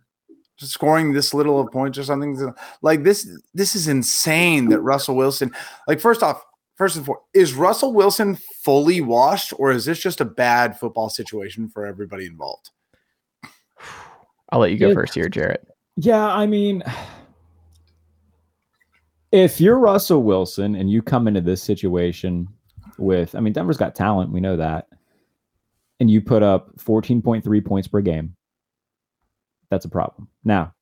scoring this little of points or something like this this is insane that Russell Wilson like first off first and foremost is Russell Wilson fully washed or is this just a bad football situation for everybody involved I'll let you go It- first here, Jarrett. Yeah, I mean, if you're Russell Wilson and you come into this situation with, I mean, Denver's got talent, we know that, and you put up 14.3 points per game, that's a problem. Now,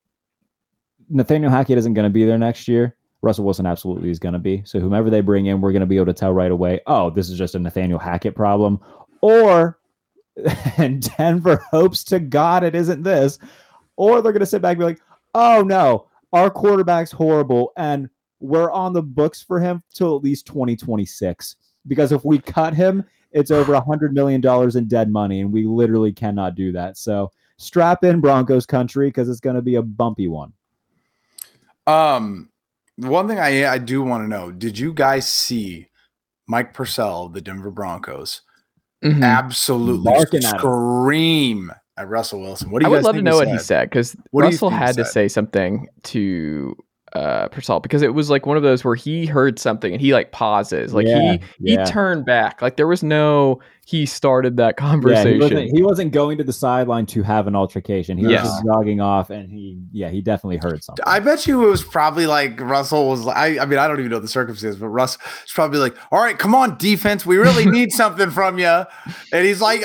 Nathaniel Hackett isn't going to be there next year. Russell Wilson absolutely is going to be. So whomever they bring in, we're going to be able to tell right away. Oh, this is just a Nathaniel Hackett problem, or [LAUGHS] and Denver hopes to God it isn't this, or they're going to sit back and be like, oh no, our quarterback's horrible, and we're on the books for him till at least 2026. Because if we cut him, it's over a hundred million dollars in dead money, and we literally cannot do that. So strap in Broncos country because it's going to be a bumpy one. Um, one thing I I do want to know: Did you guys see Mike Purcell, the Denver Broncos, Mhm. absolutely Barking scream at Russell Wilson? What do you I would guys love to think know what he said? said because What do you Russell think he had to say something to uh Purcell because it was like one of those where he heard something and he like pauses, like Yeah, he he turned back, like there was no he started that Yeah, conversation. he wasn't, he wasn't going to the sideline to have an altercation. He Yes. was just jogging off, and he, yeah, he definitely heard something. I bet you it was probably like Russell was. I, I mean, I don't even know the circumstances, but Russ was probably like, "All right, come on, defense, we really need [LAUGHS] something from you," and he's like,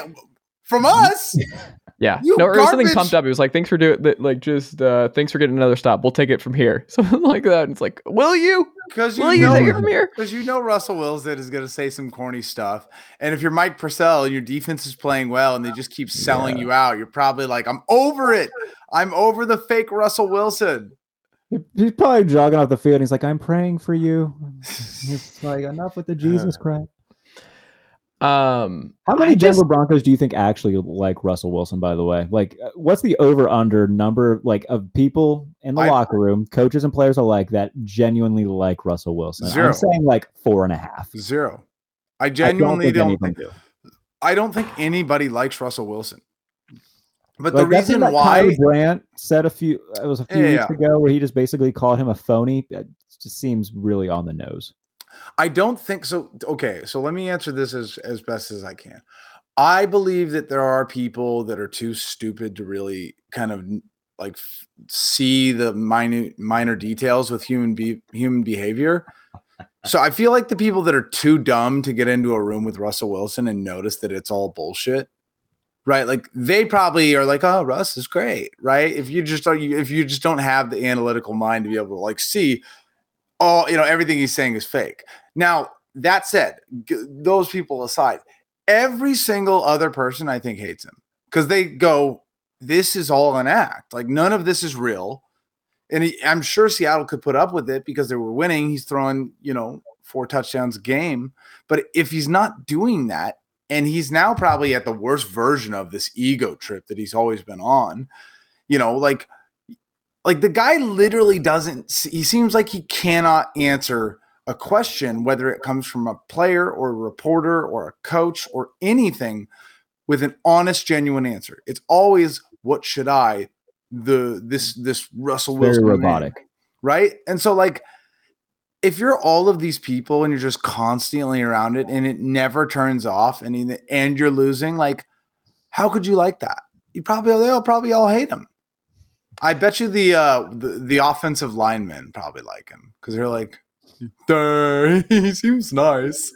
"From us." [LAUGHS] yeah, You no, it was something pumped up. It was like thanks for doing that, like just uh thanks for getting another stop. We'll take it from here, [LAUGHS] something like that. And it's like, will you? Because you Will you know, take it from here? because you know Russell Wilson is going to say some corny stuff, and if you're Mike Purcell and your defense is playing well and they just keep selling you out, you're probably like, "I'm over it. I'm over the fake Russell Wilson." He's probably jogging off the field. And he's like, "I'm praying for you." He's [LAUGHS] like, "Enough with the Jesus crap." Um, How many I Denver Broncos do you think actually like Russell Wilson? By the way, like, uh, what's the over under number like of people in the I- locker room, coaches and players alike that genuinely like Russell Wilson? Zero. I'm saying like four and a half. Zero. I I don't genuinely think don't. think, do. I don't think anybody likes Russell Wilson. But Like the reason that why Kyle Brandt said a few it was a few Yeah, weeks yeah. ago where he just basically called him a phony. It just seems really on the nose. I don't think so. Okay, so let me answer this as as best as I can. I believe that there are people that are too stupid to really kind of like f- see the minute minor details with human be human behavior. So I feel like the people that are too dumb to get into a room with Russell Wilson and notice that it's all bullshit, right? Like they probably are like, "Oh, Russ is great," right? If you just are, if you just don't have the analytical mind to be able to like see all, you know, everything he's saying is fake. Now that said, g- those people aside, every single other person I think hates him because they go, "This is all an act. Like none of this is real." And he, I'm sure Seattle could put up with it because they were winning. He's throwing, you know, four touchdowns a game. But if he's not doing that, and he's now probably at the worst version of this ego trip that he's always been on, you know, like, like the guy literally doesn't. He seems like he cannot answer a question, whether it comes from a player or a reporter or a coach or anything, with an honest, genuine answer. It's always, "What should I?" The this this Russell Very Wilson man robotic. right? And so, like, if you're all of these people and you're just constantly around it and it never turns off, and end you're losing, like, how could you like that? You probably they'll probably all hate him. I bet you the uh the, the offensive linemen probably like him because they're like, "Duh, [LAUGHS] he seems nice.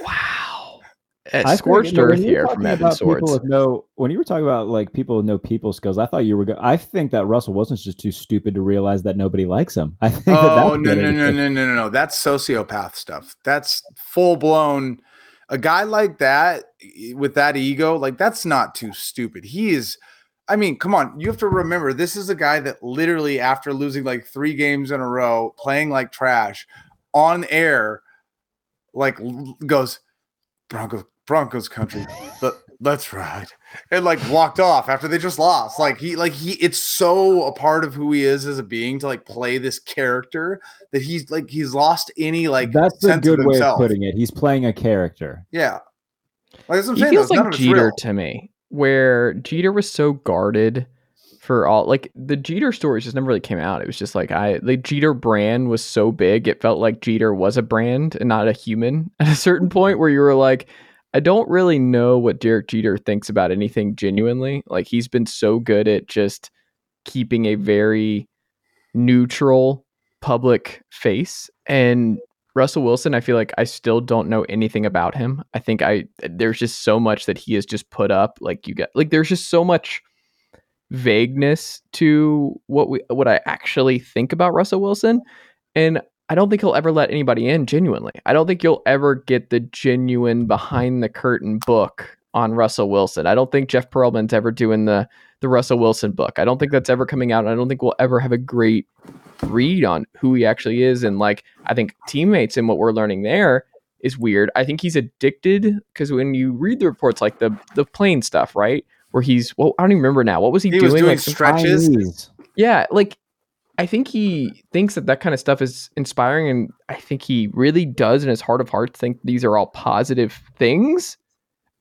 wow, it's I think, scorched you earth when you were here from talking Evan people Sowards. with no, when you were talking about like people with no people skills, I thought you were. Go- I think that Russell Wilson's just too stupid to realize that nobody likes him. I think. Oh that's no no no no no no no! That's sociopath stuff. That's full blown. A guy like that with that ego, like that's not too stupid. He is. I mean, come on. You have to remember this is a guy that literally, after losing like three games in a row, playing like trash, on air, like goes Broncos Broncos country. But that's right. And like walked off after they just lost. Like he like he it's so a part of who he is as a being to like play this character that he's like he's lost any like That's a sense of good way of putting it. He's playing a character. Yeah. Like that's what I'm he saying. feels though, like Jeter to me, where Jeter was so guarded for all like the Jeter stories just never really came out. It was just like I the Jeter brand was so big, it felt like Jeter was a brand and not a human [LAUGHS] at a certain point where you were like, I don't really know what Derek Jeter thinks about anything genuinely. Like he's been so good at just keeping a very neutral public face and Russell Wilson, I feel like I still don't know anything about him. I think I there's just so much that he has just put up. Like you get like there's just so much vagueness to what we what I actually think about Russell Wilson, and I don't think he'll ever let anybody in genuinely. I don't think you'll ever get the genuine behind the curtain book on Russell Wilson. I don't think Jeff Pearlman's ever doing the the Russell Wilson book. I don't think that's ever coming out. I don't think we'll ever have a great read on who he actually is. And like I think teammates and what we're learning there is weird. I think he's addicted because when you read the reports, like the the plane stuff, right? Where he's well, I don't even remember now. What was he, He doing? was doing like stretches. Yeah, like I think he thinks that that kind of stuff is inspiring, and I think he really does, in his heart of hearts, think these are all positive things.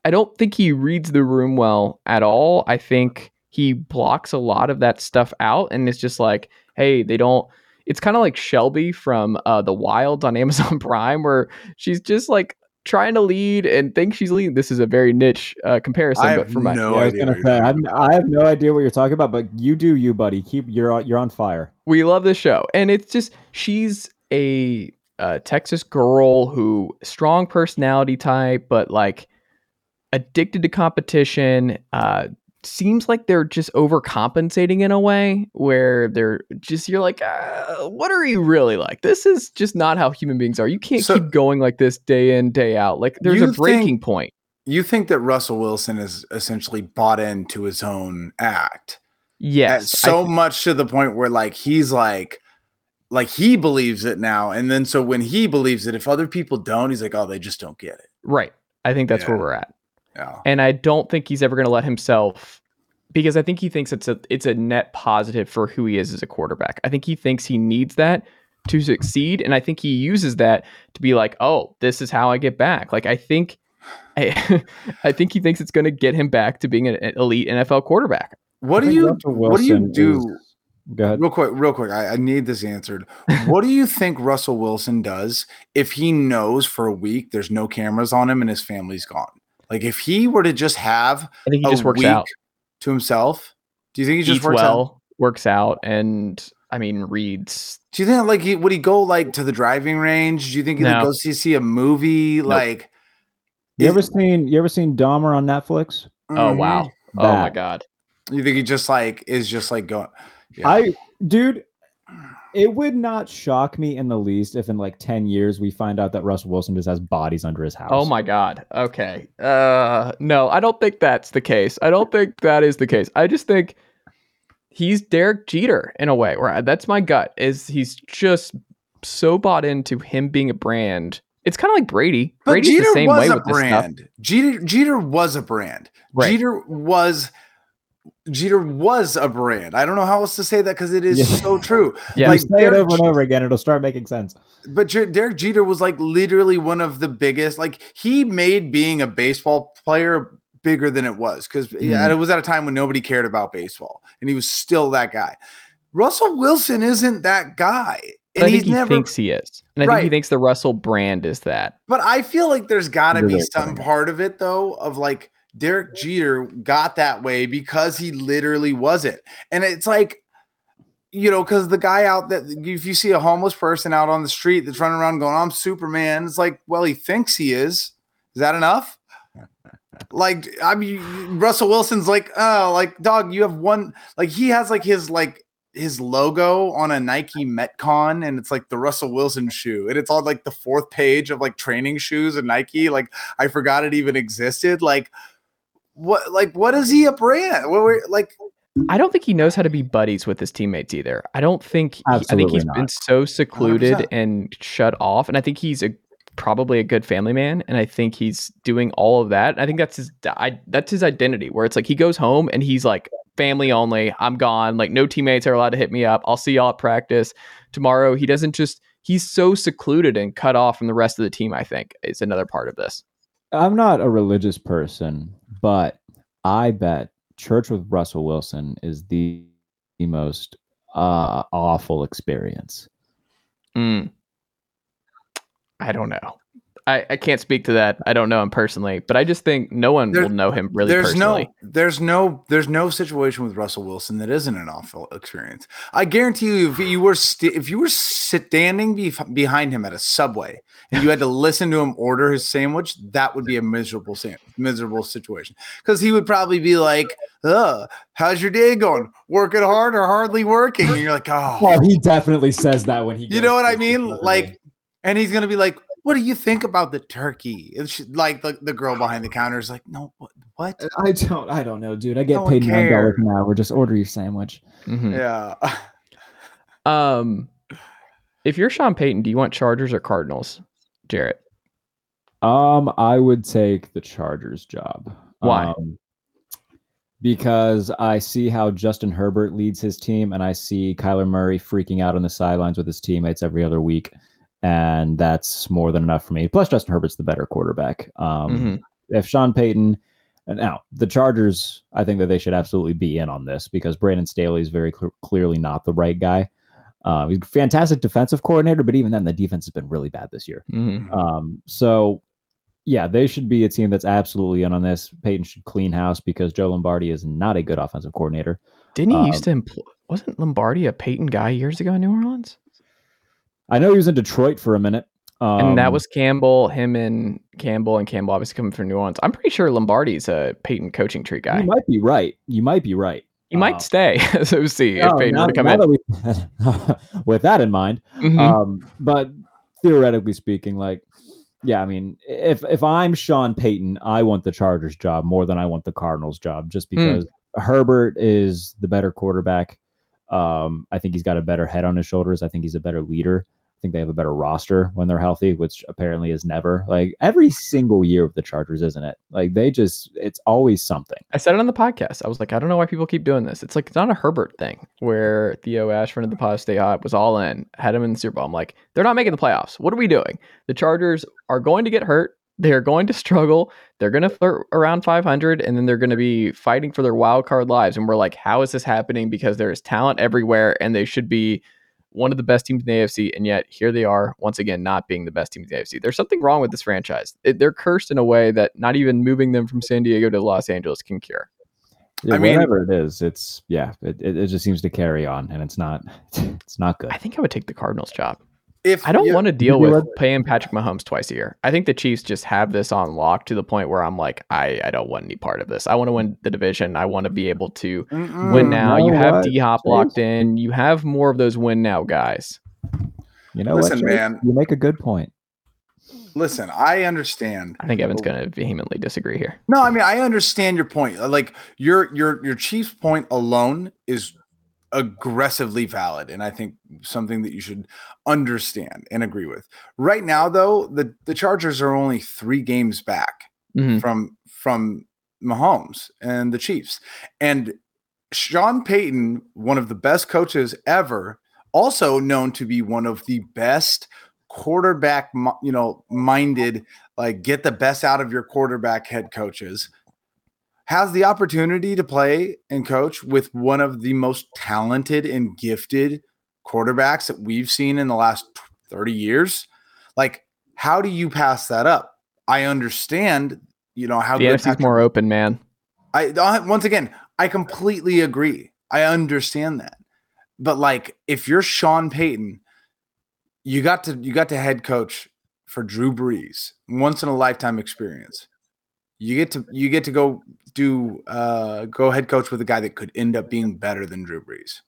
I don't think he reads the room well at all. I think he blocks a lot of that stuff out, and it's just like, hey, they don't. It's kind of like Shelby from uh, The Wild on [LAUGHS] Amazon Prime, where she's just like trying to lead and thinks she's leading. This is a very niche uh, comparison, I but for my Yeah, no I was idea. gonna say, I'm, I have no idea what you're talking about, but you do, you buddy. Keep you're on, you're on fire. we love this show and it's just she's a, uh texas girl who strong personality type but like addicted to competition uh seems like they're just overcompensating in a way where they're just you're like uh, what are you really like this is just not how human beings are you can't So- keep going like this day in day out like there's a breaking think- point You think that Russell Wilson is essentially bought into his own act? yes so much to the point where like he's like like he believes it now. And then so when he believes it, if other people don't, he's like, oh, they just don't get it. right i think that's where we're at Yeah. and I don't think he's ever going to let himself because I think he thinks it's a it's a net positive for who he is as a quarterback. I think he thinks he needs that to succeed, and I think he uses that to be like, "Oh, this is how I get back." Like I think, [LAUGHS] I, I think he thinks it's going to get him back to being an elite NFL quarterback. What do you what do you do? is- Go ahead. Real quick, real quick. I, I need this answered. what do you think Russell Wilson does if he knows for a week there's no cameras on him and his family's gone? Like if he were to just have I think he a just works out, to himself, do you think he just eats works out? well, works out, and I mean reads. Do you think like he would he go like to the driving range? Do you think he like, No. goes to see a movie? Like You is- ever seen you ever seen Dahmer on Netflix? Oh Mhm. wow! Oh my god! You think he just like is just like going? Yeah. I dude, it would not shock me in the least if in like 10 years we find out that Russell Wilson just has bodies under his house. Oh my god. Okay. Uh no, I don't think that's the case. I don't think that is the case. I just think he's Derek Jeter in a way. Where that's my gut is he's just so bought into him being a brand. It's kind of like Brady. but Brady's Jeter the same was way a with this stuff. brand. Jeter Jeter was a brand. Right. Jeter was Jeter was a brand. I don't know how else to say that because it is Yeah. so true. [LAUGHS] Yeah. Like say it over and over again, it'll start making sense. But Derek Jeter was like literally one of the biggest. Like he made being a baseball player bigger than it was because Mhm. it was at a time when nobody cared about baseball, and he was still that guy. Russell Wilson isn't that guy, and I he's think he never. thinks he is. And I think he thinks the Russell brand is that. but I feel like there's got to be some part of it though of like Derek Jeter got that way because he literally was it, and it's like. You know, because the guy out that if you see a homeless person out on the street that's running around going, I'm Superman, it's like, well, he thinks he is. Is that enough? [LAUGHS] Like, I mean, Russell Wilson's like, oh, like, dog, you have one, like, he has like his, like, his logo on a Nike Metcon, and it's like the Russell Wilson shoe, and it's on like the fourth page of like training shoes and Nike. Like, I forgot it even existed. Like, what, like, what is he a brand? What were like, I don't think he knows how to be buddies with his teammates either. I don't think he- I think Absolutely he's been so secluded 100%. and shut off and I think he's a probably a good family man and I think he's doing all of that. I think that's his I, that's his identity where it's like he goes home and he's like family only. I'm gone. Like no teammates are allowed to hit me up. I'll see y'all at practice tomorrow. He doesn't just he's so secluded and cut off from the rest of the team, I think, is another part of this. I'm not a religious person, but I bet church with Russell Wilson is the, the most uh, awful experience. Mm. I don't know. I, I can't speak to that. I don't know him personally, but I just think no one There- will know him really there's personally. no, there's no, there's no situation with Russell Wilson that isn't an awful experience. I guarantee you, if you were st- if you were standing bef- behind him at a subway and you had to listen to him order his sandwich, that would be a miserable, sam- miserable situation because he would probably be like, "Uh, how's your day going? Working hard or hardly working? And you're like, oh, Oh, he definitely says that when he. you know what I mean? Like, and he's gonna be like, "What do you think about the turkey?" And she, like the, the girl behind the counter is like, "No, what? what? I don't. I don't know, dude. I get No one paid nine dollars cares. an hour. Just order your sandwich. Mhm. Yeah, Um, if you're Sean Payton, do you want Chargers or Cardinals, Jarrett? Um, I would take the Chargers job. Why? Um, because I see how Justin Herbert leads his team, and I see Kyler Murray freaking out on the sidelines with his teammates every other week, and that's more than enough for me. Plus, Justin Herbert's the better quarterback. Um, Mhm. If Sean Payton, and now the Chargers, I think that they should absolutely be in on this because Brandon Staley is very cl- clearly not the right guy. Um, he's a fantastic defensive coordinator, but even then, the defense has been really bad this year. Mhm. Um, so yeah, they should be a team that's absolutely in on this. Payton should clean house because Joe Lombardi is not a good offensive coordinator. Didn't he Um, used to employ? Wasn't Lombardi a Payton guy years ago in New Orleans? I know he was in Detroit for a minute. Um, and that was Campbell, him and Campbell, and Campbell obviously coming from New Orleans. I'm pretty sure Lombardi's a Payton coaching tree guy. you might be right. You might be right. He might Um, stay [LAUGHS] as OC if no, Payton now- were to come in. that we- [LAUGHS] with that in mind, Mhm. um, but theoretically speaking, like, yeah, I mean, if if I'm Sean Payton, I want the Chargers job more than I want the Cardinals job, just Hmm. because Herbert is the better quarterback. Um, I think he's got a better head on his shoulders. I think he's a better leader. Think they have a better roster when they're healthy, which apparently is never like every single year with the Chargers, isn't it? Like they just, it's always something. I said it on the podcast. I was like, I don't know why people keep doing this. It's like it's not a Herbert thing where Theo Ash friend of the pod stay hot was all in, had him in the Super Bowl. I'm like, they're not making the playoffs. What are we doing? The Chargers are going to get hurt. They're going to struggle. They're going to flirt around 500, and then they're going to be fighting for their wild card lives. And we're like, how is this happening? Because there is talent everywhere, and they should be one of the best teams in the AFC, and yet here they are once again not being the best team in the AFC. There's something wrong with this franchise. It, they're cursed in a way that not even moving them from San Diego to Los Angeles can cure. Yeah, I mean- whatever it is, it's yeah, it, it, it just seems to carry on, and it's not, [LAUGHS] it's not good. I think I would take the Cardinals job. If I don't you- want to deal with would? paying Patrick Mahomes twice a year. I think the Chiefs just have this on lock to the point where I'm like, I, I don't want any part of this. I want to win the division. I want to be able to Mm-mm. win now. know You have what, D Hop locked in. You have more of those win now guys. You know Listen, what, Chase? man. You make a good point. Listen, I understand. I think Evan's going to vehemently disagree here. No, I mean I understand your point. Like your your your Chiefs point alone is aggressively valid, and I think something that you should understand and agree with. Right now, though, the the Chargers are only three games back Mhm. from from Mahomes and the Chiefs, and Sean Payton, one of the best coaches ever, also known to be one of the best quarterback, you know, minded, like get the best out of your quarterback head coaches, has the opportunity to play and coach with one of the most talented and gifted quarterbacks that we've seen in the last 30 years. Like, how do you pass that up? I understand, you know, how The good Patrick- more open, man. I I- uh, once again, I completely agree. I understand that. But like if you're Sean Payton, you got to you got to head coach for Drew Brees, once in a lifetime experience. You get to you get to go do uh go head coach with a guy that could end up being better than Drew Brees.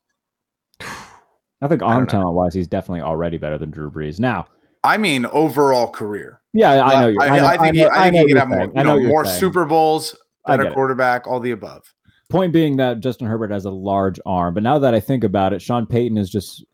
I think I arm talent wise, he's definitely already better than Drew Brees. Now, I mean overall career. yeah, I know. You're, I, I, know, I think he, know- I think know he could have more, you know know, more saying. Super Bowls, I better quarterback, all the above. Point being that Justin Herbert has a large arm, but now that I think about it, Sean Payton is just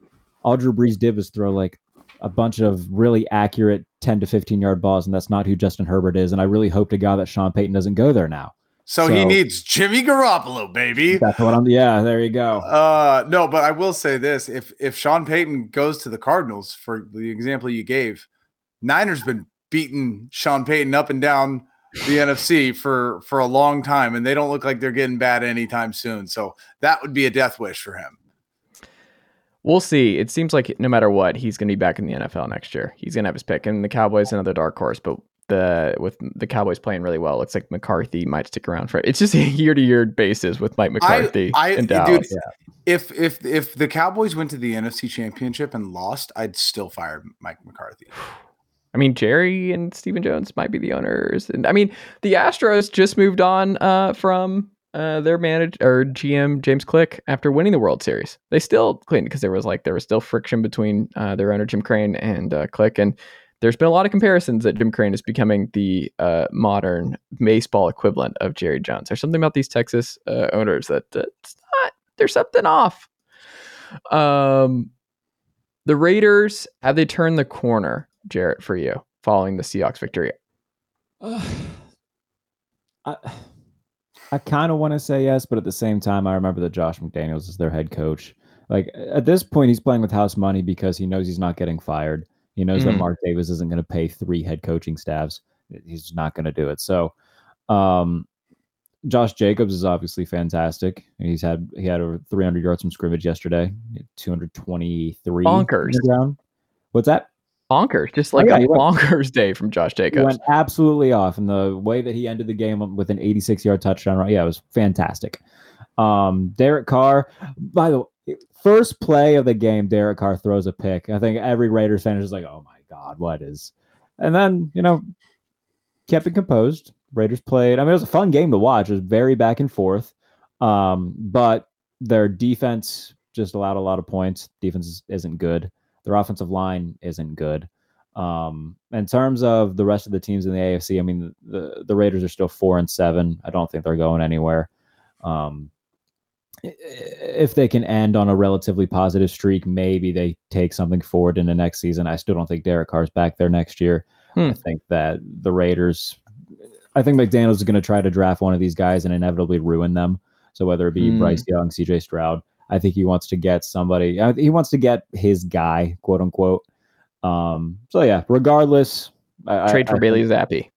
all Drew Brees did was throw like a bunch of really accurate 10 to 15 yard balls, and that's not who Justin Herbert is. And I really hope to God that Sean Payton doesn't go there now. So, he needs Jimmy Garoppolo, baby. That's what I'm. Yeah, there you go. Uh no, but I will say this: if if Sean Payton goes to the Cardinals, for the example you gave, Niners been beating Sean Payton up and down the NFC for for a long time, and they don't look like they're getting bad anytime soon. So that would be a death wish for him. We'll see. It seems like no matter what, he's going to be back in the NFL next year. He's going to have his pick, and the Cowboys another dark horse. But the with the Cowboys playing really well, it looks like McCarthy might stick around for it. It's just a year to year basis with Mike McCarthy I, in dude, Dallas. if if if the Cowboys went to the NFC Championship and lost, I'd still fire Mike McCarthy. [SIGHS] I mean, Jerry and Stephen Jones might be the owners, and I mean, the Astros just moved on uh, from uh, their manager or GM James Click after winning the World Series. They still cleaned because there was like there was still friction between uh, their owner Jim Crane and uh, Click, and there's been a lot of comparisons that Jim Crane is becoming the uh, modern baseball equivalent of Jerry Jones. There's something about these Texas uh, owners that uh, it's not, there's something off. Um, the Raiders have they turned the corner, Jarrett, for you following the Seahawks victory? Uh, I, I kind of want to say yes, but at the same time, I remember that Josh McDaniels is their head coach. Like at this point, he's playing with house money because he knows he's not getting fired. He knows that Mm. Mark Davis isn't going to pay three head coaching staffs. He's not going to do it. So, um, Josh Jacobs is obviously fantastic. He's had he had over 300 yards from scrimmage yesterday, 223 Bonkers. What's that? Bonkers, just like Oh, yeah, a he went- bonkers day from Josh Jacobs. went absolutely off, and the way that he ended the game with an 86 yard touchdown, right? Yeah, it was fantastic. Um, Derek Carr, by the way, first play of the game, Derek Carr throws a pick. I think every Raiders fan is just like, "Oh my god, what is?" And then you know, kept it composed. Raiders played. I mean, it was a fun game to watch. It was very back and forth, um, but their defense just allowed a lot of points. Defense isn't good. Their offensive line isn't good. Um, in terms of the rest of the teams in the AFC, I mean, the the Raiders are still four and seven. I don't think they're going anywhere. Um, if they can end on a relatively positive streak, maybe they take something forward in the next season. I still don't think Derek Carr's back there next year. Hmm. I think that the Raiders, I think McDaniels is going to try to draft one of these guys and inevitably ruin them. So whether it be Hmm. Bryce Young, CJ Stroud, I think he wants to get somebody. uh, He wants to get his guy, quote unquote. Um, so yeah, regardless, Trade I- for I Bailey think- Zappe.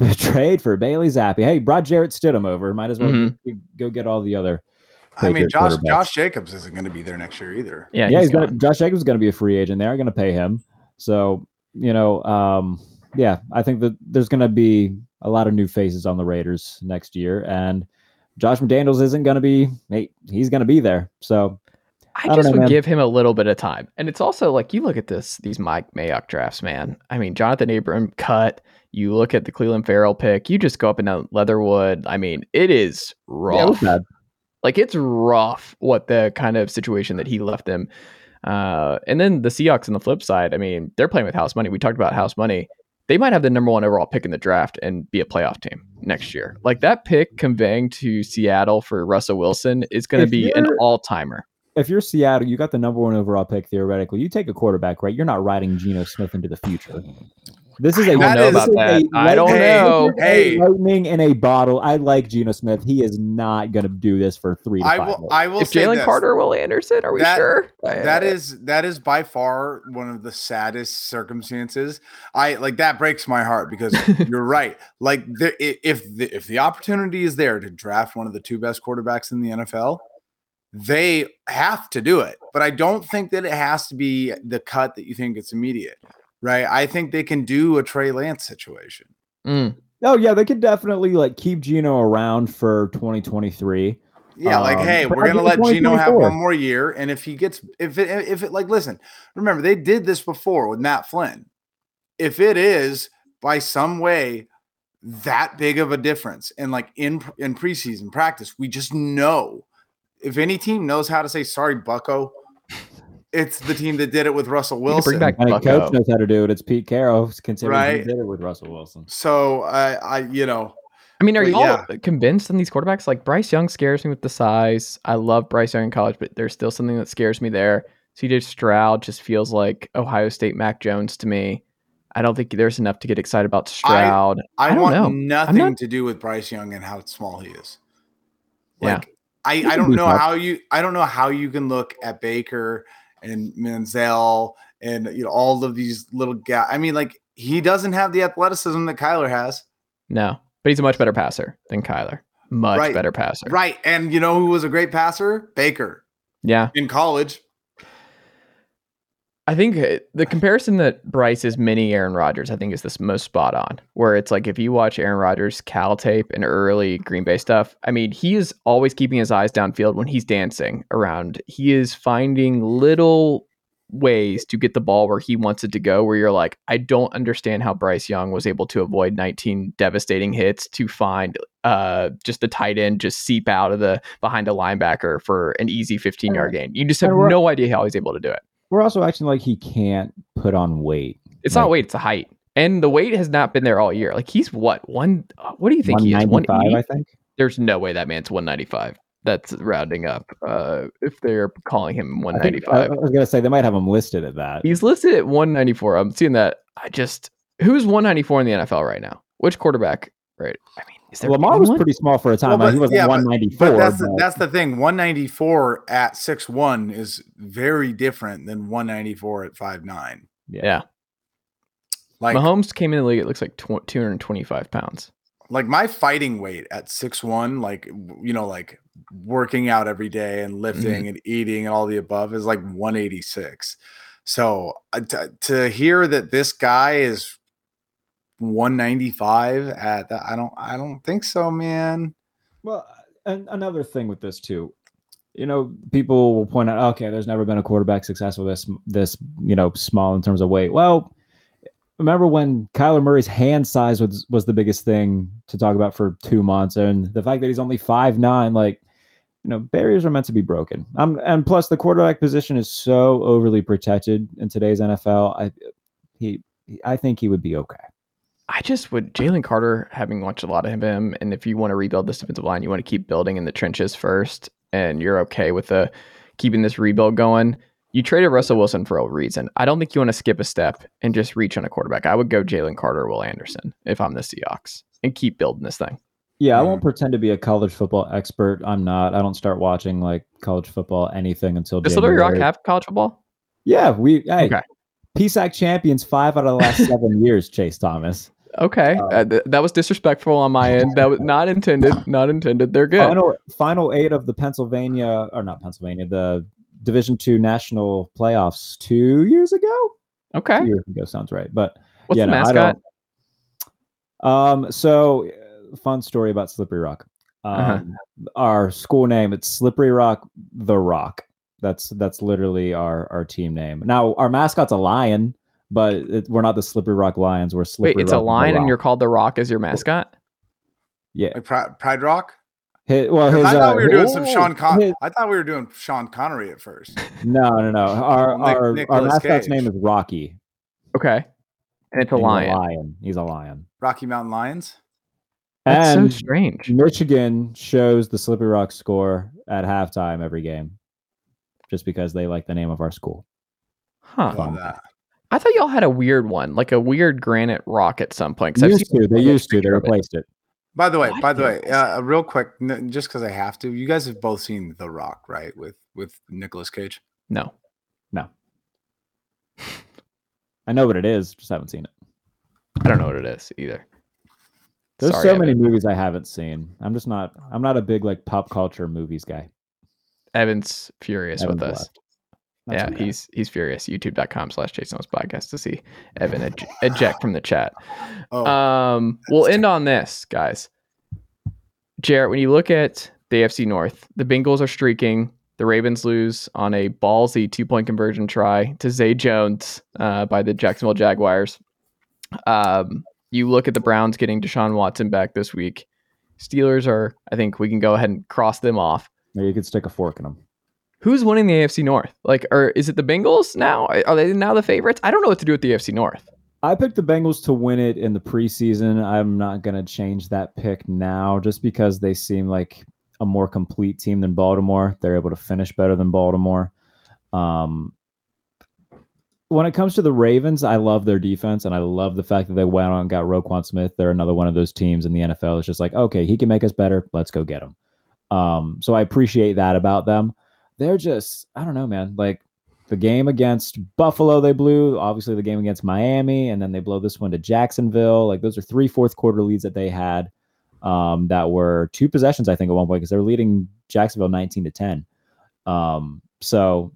[LAUGHS] trade for Bailey Zappe. Hey, brought Jarrett Stidham over. Might as well Mhm. go get all the other. I mean, Josh quarterbacks. Josh Jacobs isn't going to be there next year either. Yeah, yeah, he's he's gonna. Josh Jacobs is going to be a free agent. They are going to pay him. So you know, um, yeah, I think that there's going to be a lot of new faces on the Raiders next year, and Josh McDaniels isn't going to be. He's going to be there. So I, I just know, would man. give him a little bit of time. And it's also like you look at this these Mike Mayock drafts, man. I mean, Jonathan Abram cut. You look at the Clelin Ferrell pick. You just go up in down Leatherwood. I mean, it is yeah, it rough. like it's rough what the kind of situation that he left them. Uh, and then the Seahawks on the flip side, I mean, they're playing with house money. We talked about house money. They might have the number one overall pick in the draft and be a playoff team next year. Like that pick conveying to Seattle for Russell Wilson is going to be an all timer. if you're Seattle, you got the number one overall pick theoretically. You take a quarterback, right? You're not riding Geno Smith into the future. This is a I don't know about that. a I don't lightning- know. this is a Hey. lightning in a bottle. I like Geno Smith. He is not going to do this for three to I five. will. years. I will If say Jalen. Carter, Will Anderson, are we That- sure? that is that is by far one of the saddest circumstances. I like that breaks my heart because [LAUGHS] you're right. Like the, if the, if the opportunity is there to draft one of the two best quarterbacks in the NFL, they have to do it. But I don't think that it has to be the cut that you think it's immediate. Right? I think they can do a Trey Lance situation. Mm. Oh yeah, they could definitely like keep Geno around for 2023. Yeah, like Um, hey, we're gonna let Geno have one more year, and if he gets, if it, if it, like, listen, remember they did this before with Matt Flynn. If it is by some way that big of a difference, and like in in preseason practice, we just know if any team knows how to say sorry, Bucko, it's the team that did it with Russell Wilson. bring back And a Bucko. coach knows how to do it. It's Pete Carroll. Considering he Right. did it with Russell Wilson. So I, I, you know, I mean, are But you all convinced on these quarterbacks? Like Bryce Young scares me with the size. I love Bryce Young in college, but there's still something that scares me there. CJ Stroud just feels like Ohio State Mac Jones to me. I don't think there's enough to get excited about Stroud. I, I don't want know. nothing not- to do with Bryce Young and how small he is. Yeah. Like I, I don't know tough. how you I don't know how you can look at Baker and Manziel and you know all of these little guys. I mean, like he doesn't have the athleticism that Kyler has. No, but he's a much better passer than Kyler. Much Right. better passer. Right. And you know who was a great passer? Baker Yeah. in college. I think uh, the comparison that Bryce is mini Aaron Rodgers, I think, is this most spot on. Where it's like if you watch Aaron Rodgers' Cal tape and early Green Bay stuff, I mean, he is always keeping his eyes downfield when he's dancing around. He is finding little ways to get the ball where he wants it to go. Where you're like, I don't understand how Bryce Young was able to avoid 19 devastating hits to find uh just the tight end just seep out of the behind a linebacker for an easy 15 yard gain. You just have no idea how he's able to do it. We're also acting like he can't put on weight. It's Like- not weight, it's a height. And the weight has not been there all year. Like he's what one? uh, What do you think he is? 195, 180? I think. There's no way that man's 195. That's rounding up. Uh, if they're calling him I, think, I 195, I was gonna say they might have him listed at that. he's listed at 194. I'm seeing that. I just who's 194 in the NFL right now? Which quarterback? Right. I mean, Lamar was anyone? pretty small for a time. Well, Like, he wasn't yeah, 194. But that's the, that's the thing. 194 at 6'1 is very different than 194 at 5'9. yeah. Like Mahomes came in the league. It looks like tw- 225 pounds. like my fighting weight at 6'1, like you know, like working out every day and lifting and eating and all the above is like 186. So uh, t- to hear that this guy is 195 at that, I don't I don't think so, man. Well, and another thing with this too, you know, people will point out, okay, there's never been a quarterback successful this this you know small in terms of weight. Well, remember when Kyler Murray's hand size was was the biggest thing to talk about for two months, and the fact that he's only five nine, like. You know, barriers are meant to be broken. Um, and plus, the quarterback position is so overly protected in today's NFL. I, he, I think he would be okay. I just would Jalen Carter having watched a lot of him, and if you want to rebuild this defensive line, you want to keep building in the trenches first, and you're okay with the keeping this rebuild going. You traded Russell Wilson for a reason. I don't think you want to skip a step and just reach on a quarterback. I would go Jalen Carter, Will Anderson if I'm the Seahawks, and keep building this thing. Yeah, I won't pretend to be a college football expert. I'm not. I don't start watching like college football anything until Does Slippery Rock have college football? Yeah, we hey, Okay. PSAC champions five out of the last [LAUGHS] seven years. Chase Thomas. Okay, Uh, uh, th- that was disrespectful on my end. That was not intended. Not intended. They're good. Final final eight of the Pennsylvania or not Pennsylvania, the Division two national playoffs two years ago. Okay, Two years ago sounds right, but what's yeah, the no, mascot? Um, so fun story about Slippery Rock. Um, Uh-huh. our school name it's Slippery Rock the Rock. That's that's literally our our team name. Now our mascot's a lion, but it, we're not the Slippery Rock Lions. We're Slippery. Wait, it's a Rock the lion, and you're called the Rock as your mascot. yeah. Like Pride, Pride Rock? Hi- well, 'Cause his, I thought uh, we were doing his- some Sean Con- his- I thought we were doing Sean Connery at first. [LAUGHS] no, no, no. Our Nick- our, our mascot's Cage. name is Rocky. Okay, and it's a and he's lion. lion. He's a lion. Rocky Mountain Lions. That's and so strange. Michigan shows the Slippery Rock score at halftime every game, just because they like the name of our school. Huh? Love that. I thought y'all had a weird one, like a weird granite rock at some point. 'cause I've Used to, they used to, they of it. replaced it. By the way, What? by the way, uh, real quick, n- just because I have to, you guys have both seen The Rock, right? With with Nicolas Cage. No, no, I know what it is, just haven't seen it. I don't know what it is either. There's Sorry, so Evan. many movies I haven't seen. I'm just not. I'm not a big like pop culture movies guy. Evan's furious Evan's with us. left. That's yeah, okay. he's he's furious. YouTube.com slash Jason Owens podcast to see Evan ej- eject from the chat. [LAUGHS] Oh, Um, we'll that's end on this, guys. Jarrett, when you look at the AFC North, the Bengals are streaking. The Ravens lose on a ballsy two point conversion try to Zay Jones uh, by the Jacksonville Jaguars. Um, you look at the Browns getting Deshaun Watson back this week. Steelers are, I think we can go ahead and cross them off. Maybe you could stick a fork in them. Who's winning the AFC North? Like, or is it the Bengals now? Are they now the favorites? I don't know what to do with the AFC North. I picked the Bengals to win it in the preseason. I'm not going to change that pick now just because they seem like a more complete team than Baltimore. They're able to finish better than Baltimore. Um, when it comes to the Ravens, I love their defense and I love the fact that they went on and got Roquan Smith. They're another one of those teams in the NFL. It's just like, okay, he can make us better. Let's go get him. Um, so I appreciate that about them. They're just, I don't know, man. Like the game against Buffalo, they blew. Obviously, the game against Miami, and then they blow this one to Jacksonville. Like those are three fourth quarter leads that they had. Um, that were two possessions, I think, at one point because they were leading Jacksonville 19 to 10. Um, so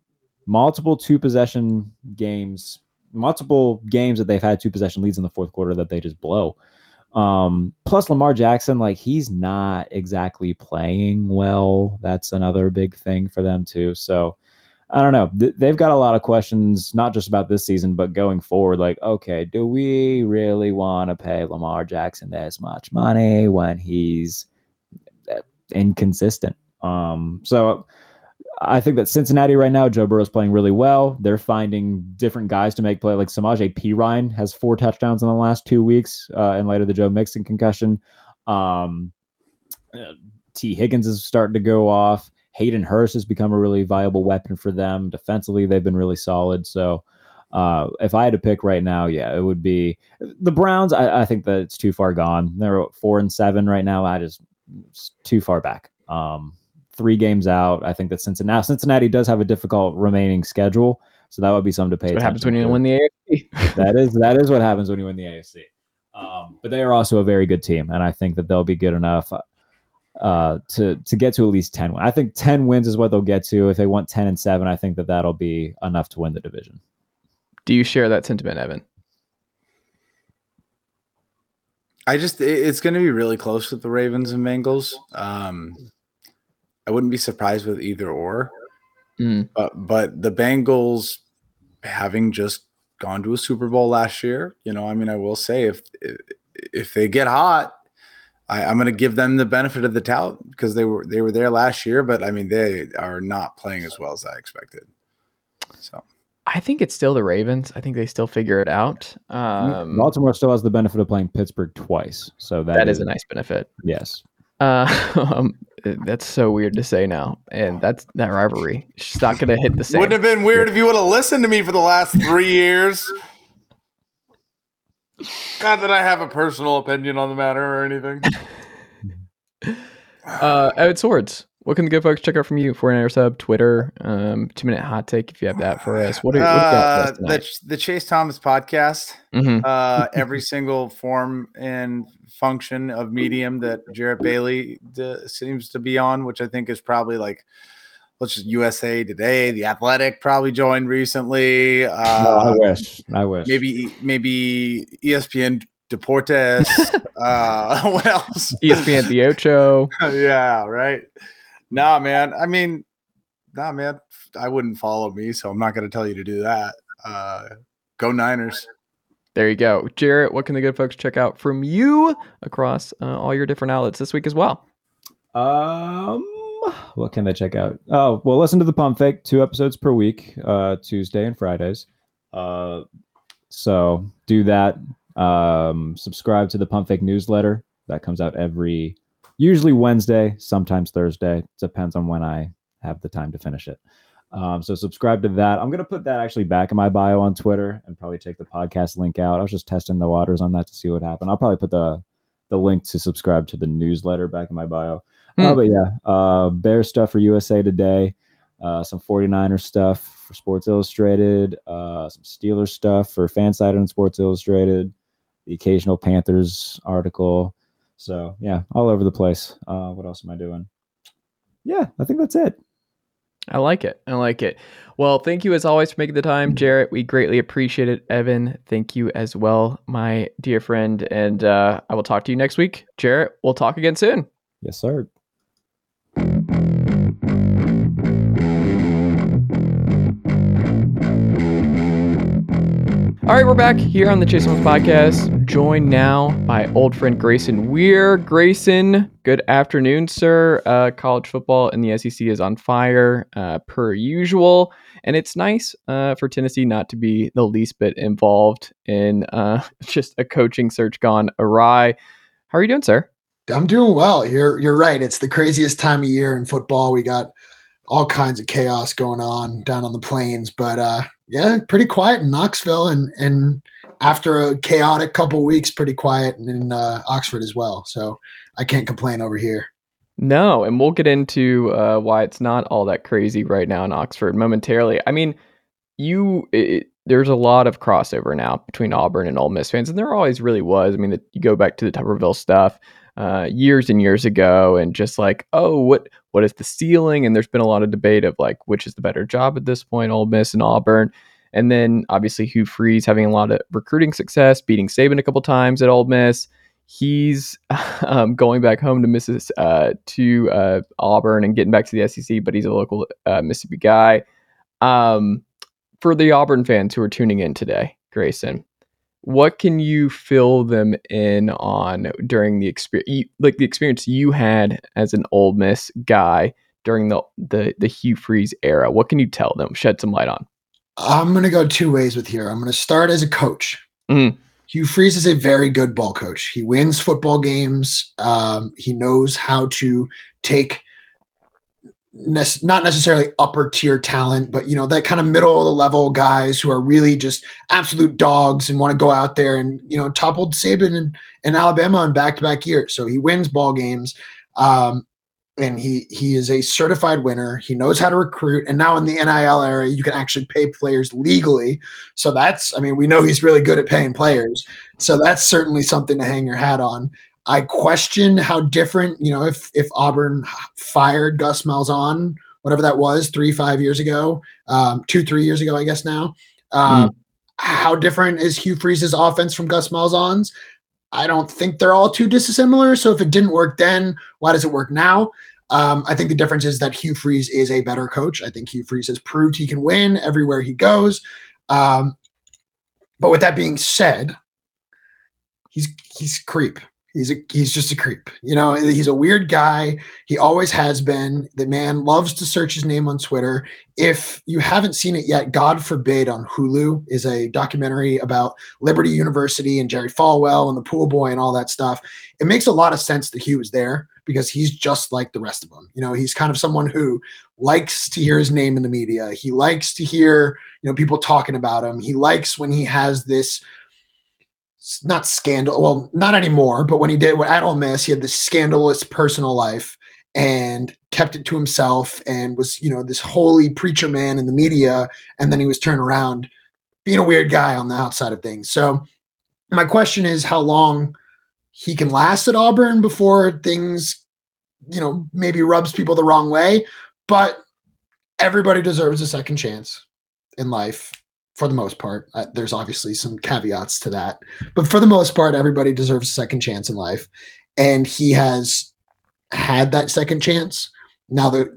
multiple two possession games, multiple games that they've had two possession leads in the fourth quarter that they just blow. Um, plus Lamar Jackson, like he's not exactly playing well. That's another big thing for them too. So I don't know. Th- they've got a lot of questions, not just about this season, but going forward. Like, okay, do we really want to pay Lamar Jackson this much money when he's uh, inconsistent? Um, so I think that Cincinnati right now, Joe Burrow's playing really well. They're finding different guys to make play. Like Samaje Perine has four touchdowns in the last two weeks uh, in light of the Joe Mixon concussion. Um, uh, Tee Higgins is starting to go off. Hayden Hurst has become a really viable weapon for them. Defensively, they've been really solid. So uh, if I had to pick right now, yeah, it would be the Browns. I, I think that it's too far gone. They're four and seven right now. I just too far back. Um, three games out. I think that Cincinnati Cincinnati does have a difficult remaining schedule, so that would be something to pay. That's what happens when you to. win the AFC. [LAUGHS] that is that is what happens when you win the AFC. Um, but they are also a very good team, and I think that they'll be good enough uh, to to get to at least ten. I think ten wins is what they'll get to. If they want ten and seven, I think that that'll be enough to win the division. Do you share that sentiment, Evan? I just it's going to be really close with the Ravens and Bengals. Um, I wouldn't be surprised with either or. Mm. But but the Bengals having just gone to a Super Bowl last year, you know, I mean, I will say if if they get hot, I, am going to give them the benefit of the doubt because they were they were there last year, but I mean they are not playing as well as I expected. So I think it's still the Ravens. I think they still figure it out. Um, Baltimore still has the benefit of playing Pittsburgh twice, so that, that is, is a nice benefit. Yes. Uh, [LAUGHS] um, that's so weird to say now, and that's that rivalry. It's not going to hit the same. Wouldn't have been weird if you would have listened to me for the last three years. Not that I have a personal opinion on the matter or anything. [LAUGHS] uh, Evan Sowards, what can the good folks check out from you? 49er sub, Twitter, um, two minute hot take if you have that for us. What, are, what uh, the, the Chase Thomas podcast, mm-hmm. uh, [LAUGHS] every single form and function of medium that Jarrett Bailey d- seems to be on, which I think is probably like let's just USA Today, The Athletic probably joined recently. Uh, no, I wish. I wish. Maybe maybe ESPN Deportes. [LAUGHS] uh, [LAUGHS] what else? ESPN The Ocho. [LAUGHS] yeah, right. Nah, man. I mean, nah, man. I wouldn't follow me, so I'm not going to tell you to do that. Uh, go Niners. There you go. Jarrett, what can the good folks check out from you across uh, all your different outlets this week as well? Um, what can they check out? Oh, well, listen to the Pump Fake, two episodes per week, uh, Tuesday and Fridays. Uh, so do that. Um, subscribe to the Pump Fake newsletter that comes out every, usually Wednesday, sometimes Thursday. Depends on when I have the time to finish it. Um, so subscribe to that. I'm gonna put that actually back in my bio on Twitter and probably take the podcast link out. I was just testing the waters on that to see what happened. I'll probably put the the link to subscribe to the newsletter back in my bio. Mm. Uh, but yeah, uh, Bear stuff for USA Today, uh, some 49er stuff for Sports Illustrated, uh, some Steelers stuff for Fansided and Sports Illustrated, the occasional Panthers article. So yeah, all over the place. Uh, what else am I doing? Yeah, I think that's it. I like it. I like it. Well, thank you as always for making the time, Jarrett. We greatly appreciate it. Evan, thank you as well, my dear friend. And uh, I will talk to you next week. Jarrett, we'll talk again soon. Yes, sir. All right, we're back here on the Chase Thomas podcast, joined now by old friend Grayson Weir. Grayson, good afternoon, sir. Uh, college football in the SEC is on fire, uh, per usual, and it's nice uh, for Tennessee not to be the least bit involved in uh, [LAUGHS] just a coaching search gone awry. How are you doing, sir? I'm doing well. You're you're right. It's the craziest time of year in football. We got all kinds of chaos going on down on the plains, but uh, yeah, pretty quiet in Knoxville, and and after a chaotic couple weeks, pretty quiet in uh, Oxford as well. So I can't complain over here. No, and we'll get into uh, why it's not all that crazy right now in Oxford momentarily. I mean, you it, there's a lot of crossover now between Auburn and Ole Miss fans, and there always really was. I mean, the, you go back to the Tuberville stuff uh, years and years ago, and just like, oh, what what is the ceiling? And there's been a lot of debate of like which is the better job at this point, Ole Miss and Auburn. And then obviously Hugh Freeze having a lot of recruiting success, beating Saban a couple times at Ole Miss. He's [LAUGHS] um, going back home to Missis uh, to uh, Auburn and getting back to the SEC, but he's a local uh, Mississippi guy. Um, for the Auburn fans who are tuning in today, Grayson, what can you fill them in on during the experience, like the experience you had as an Ole Miss guy during the the the Hugh Freeze era? What can you tell them? Shed some light on. I'm going to go two ways with here. I'm going to start as a coach. Mhm. Hugh Freeze is a very good ball coach. He wins football games. Um, he knows how to take nec- not necessarily upper tier talent, but you know that kind of middle of the level guys who are really just absolute dogs and want to go out there and you know toppled Saban and Alabama in back to back years. So he wins ball games. Um, and he he is a certified winner. He knows how to recruit, and now in the NIL era, you can actually pay players legally. So that's, I mean, we know he's really good at paying players. So that's certainly something to hang your hat on. I question how different, you know, if if Auburn fired Gus Malzahn, whatever that was, three five years ago, um, two three years ago, I guess now. Um, How different is Hugh Freeze's offense from Gus Malzahn's? I don't think they're all too dissimilar. So if it didn't work then, why does it work now? Um, I think the difference is that Hugh Freeze is a better coach. I think Hugh Freeze has proved he can win everywhere he goes. Um, but with that being said, he's he's creep. He's a he's just a creep. You know, he's a weird guy. He always has been. The man loves to search his name on Twitter. If you haven't seen it yet, God forbid on Hulu is a documentary about Liberty University and Jerry Falwell and the pool boy and all that stuff. It makes a lot of sense that he was there because he's just like the rest of them. You know, he's kind of someone who likes to hear his name in the media. He likes to hear, you know, people talking about him. He likes when he has this not scandal, well, not anymore, but when he did at Ole Miss, he had this scandalous personal life and kept it to himself and was, you know, this holy preacher man in the media. And then he was turned around being a weird guy on the outside of things. So my question is how long he can last at Auburn before things, you know, maybe rubs people the wrong way. But everybody deserves a second chance in life for the most part. Uh, there's obviously some caveats to that, but for the most part, everybody deserves a second chance in life. And he has had that second chance. Now that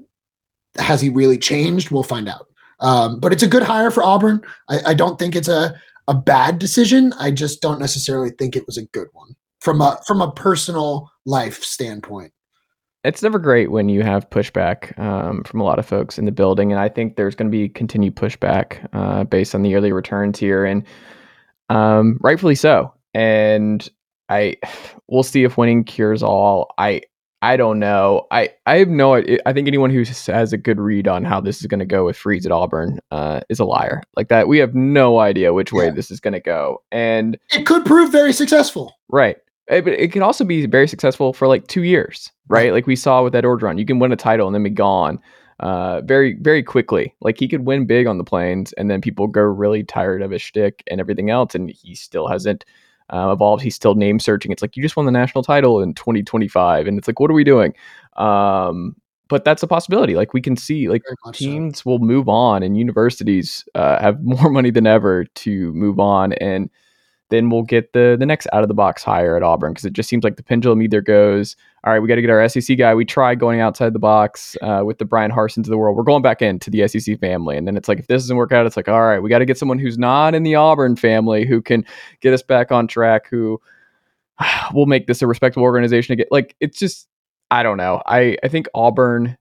has he really changed? We'll find out. Um, but it's a good hire for Auburn. I, I don't think it's a a bad decision. I just don't necessarily think it was a good one from a from a personal life standpoint. It's never great when you have pushback um, from a lot of folks in the building, and I think there's going to be continued pushback uh, based on the early returns here, and um, rightfully so. And I, [SIGHS] we'll see if winning cures all. I, I don't know. I, I have no. I I think anyone who has a good read on how this is going to go with Freeze at Auburn uh, is a liar. Like that, we have no idea which way Yeah. this is going to go, and It could prove very successful. Right. Eh, But it can also be very successful for like two years, [LAUGHS] right? Like we saw with that Orgeron. You can win a title and then be gone uh, very, very quickly. Like he could win big on the plains and then people go really tired of his shtick and everything else. And he still hasn't uh, evolved. He's still name searching. It's like, you just won the national title in 2025. And it's like, what are we doing? Um, but that's a possibility. Like we can see, like much so. teams will move on and universities uh, have [LAUGHS] more money than ever to move on and then we'll get the the next out of the box hire at Auburn because it just seems like the pendulum either goes, all right, we got to get our SEC guy. We tried going outside the box uh, with the Bryan Harsins of the world. We're going back into the SEC family, and then it's like if this doesn't work out, it's like all right, we got to get someone who's not in the Auburn family who can get us back on track. Who [SIGHS] will make this a respectable organization again? Like it's just I don't know. I I think Auburn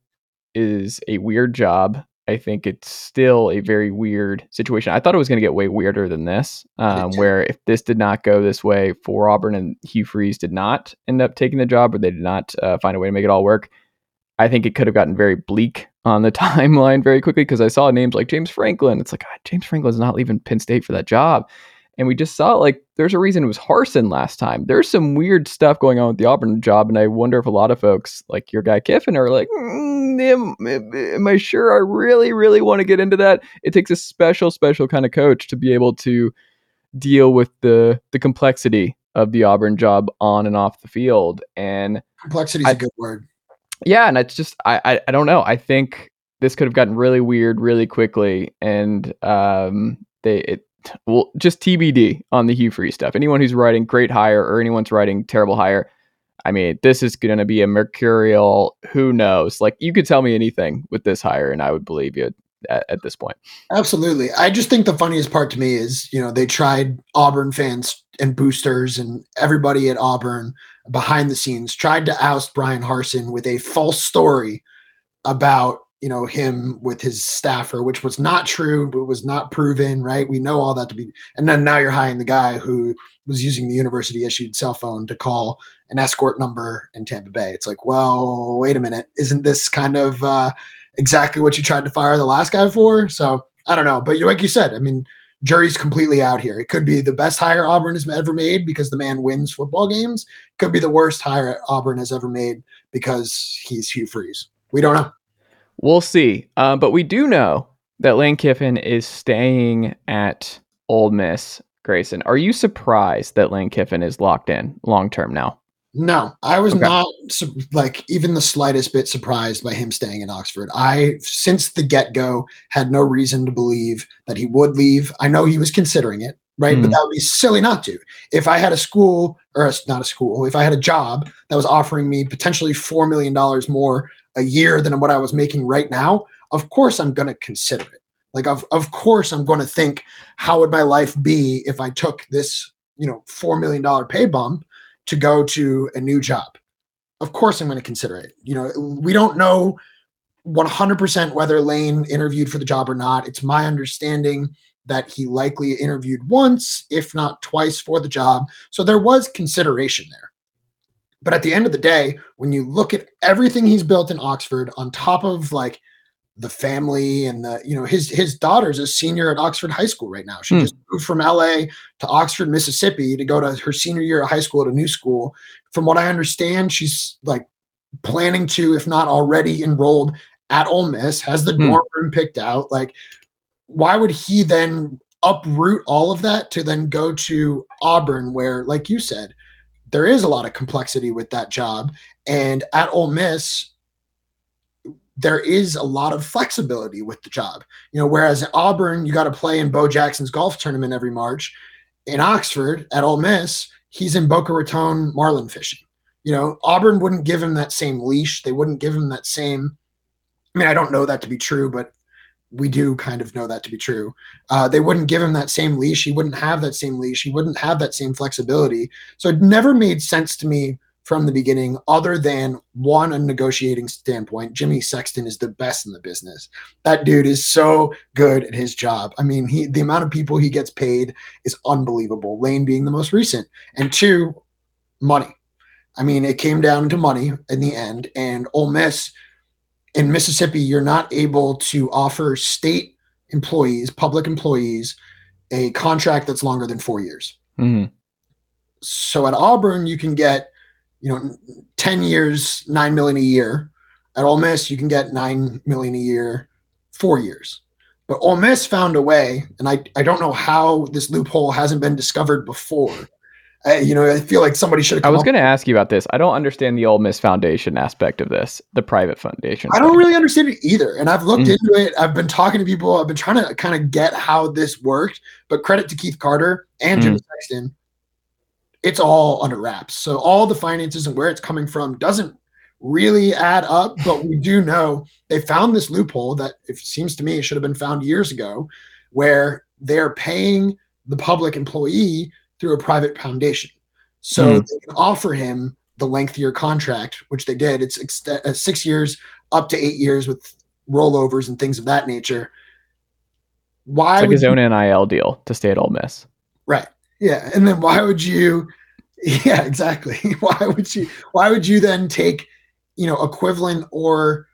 is a weird job. I think it's still a very weird situation. I thought it was going to get way weirder than this, um, where if this did not go this way for Auburn and Hugh Freeze did not end up taking the job or they did not uh, find a way to make it all work, I think it could have gotten very bleak on the [LAUGHS] timeline very quickly because I saw names like James Franklin. It's like, "Ah, James Franklin's not leaving Penn State for that job. And we just saw like there's a reason it was Harsin last time. There's some weird stuff going on with the Auburn job, and I wonder if a lot of folks like your guy Kiffin are like, "Mm, am, am I sure I really, really want to get into that? It takes a special, special kind of coach to be able to deal with the the complexity of the Auburn job on and off the field. And Complexity is a good word. yeah, and it's just I, I I don't know. I think this could have gotten really weird really quickly, and um, they it well just TBD on the Hugh Freeze stuff. Anyone who's writing great hire or anyone's writing terrible hire, I mean, this is going to be a mercurial. Who knows? Like you could tell me anything with this hire, and I would believe you. at, at this point. Absolutely. I just think the funniest part to me is, you know, they tried Auburn fans and boosters and everybody at Auburn behind the scenes tried to oust Bryan Harsin with a false story about you know him with his staffer which was not true but was not proven right? We know all that to be and then now you're hiring the guy who was using the university issued cell phone to call an escort number in tampa bay. It's like well wait a minute. Isn't this kind of uh, exactly what you tried to fire the last guy for? So i don't know. But like you said i mean jury's completely out here. It could be the best hire auburn has ever made because the man wins football games. Could be the worst hire auburn has ever made because he's hugh freeze. We don't know We'll see. Uh, but we do know that Lane Kiffin is staying at Ole Miss. Grayson, are you surprised that Lane Kiffin is locked in long term now? No, I was Okay. not like even the slightest bit surprised by him staying in Oxford. I, since the get go, had no reason to believe that he would leave. I know he was considering it, right? But Mhm. that would be silly not to. If I had a school, or a, not a school, if I had a job that was offering me potentially $4 million more a year than what I was making right now, of course I'm going to consider it. Like, of, of course I'm going to think, how would my life be if I took this, you know, $4 million pay bump to go to a new job. Of course, I'm going to consider it. You know, we don't know 100% whether Lane interviewed for the job or not. It's my understanding that he likely interviewed once, if not twice, for the job. So there was consideration there. But at the end of the day, when you look at everything he's built in Oxford, on top of like the family and the, you know, his his daughter's a senior at Oxford High School right now. She Hmm. just moved from LA to Oxford, Mississippi to go to her senior year of high school at a new school. From what I understand, she's like planning to, if not already enrolled at Ole Miss, has the Hmm. dorm room picked out. Like, why would he then uproot all of that to then go to Auburn, where, like you said, there is a lot of complexity with that job. And at Ole Miss, there is a lot of flexibility with the job. You know, whereas at Auburn, you got to play in Bo Jackson's golf tournament every March. In Oxford, at Ole Miss, he's in Boca Raton marlin fishing. You know, Auburn wouldn't give him that same leash. They wouldn't give him that same. I mean, I don't know that to be true, but we do kind of know that to be true. Uh, they wouldn't give him that same leash. He wouldn't have that same leash. He wouldn't have that same flexibility. So it never made sense to me from the beginning, other than one, a negotiating standpoint. Jimmy Sexton is the best in the business. That dude is so good at his job. I mean, he the amount of people he gets paid is unbelievable. Lane being the most recent. And two, money. I mean, it came down to money in the end. And Ole Miss in Mississippi, you're not able to offer state employees, public employees, a contract that's longer than four years. Mhm. So at Auburn, you can get, you know, 10 years, nine million a year. At Ole Miss, you can get nine million a year, four years. But Ole Miss found a way, and I, I don't know how this loophole hasn't been discovered before. I, you know, I feel like somebody should have. I was going to ask you about this. I don't understand the Ole Miss Foundation aspect of this, the private foundation. I don't thing. really understand it either. And I've looked Mm. into it. I've been talking to people. I've been trying to kind of get how this worked. But credit to Keith Carter and Jimmy Sexton, it's all under wraps. So all the finances and where it's coming from doesn't really add up. But we do know they found this loophole that it seems to me should have been found years ago, where they're paying the public employee through a private foundation. So Hmm. they can offer him the lengthier contract, which they did. It's ext- uh, six years up to eight years with rollovers and things of that nature. Why It's like his you- own NIL deal to stay at Ole Miss. right? Yeah, and then why would you? [LAUGHS] Yeah, exactly. [LAUGHS] Why would you? Why would you then take, you know, equivalent or,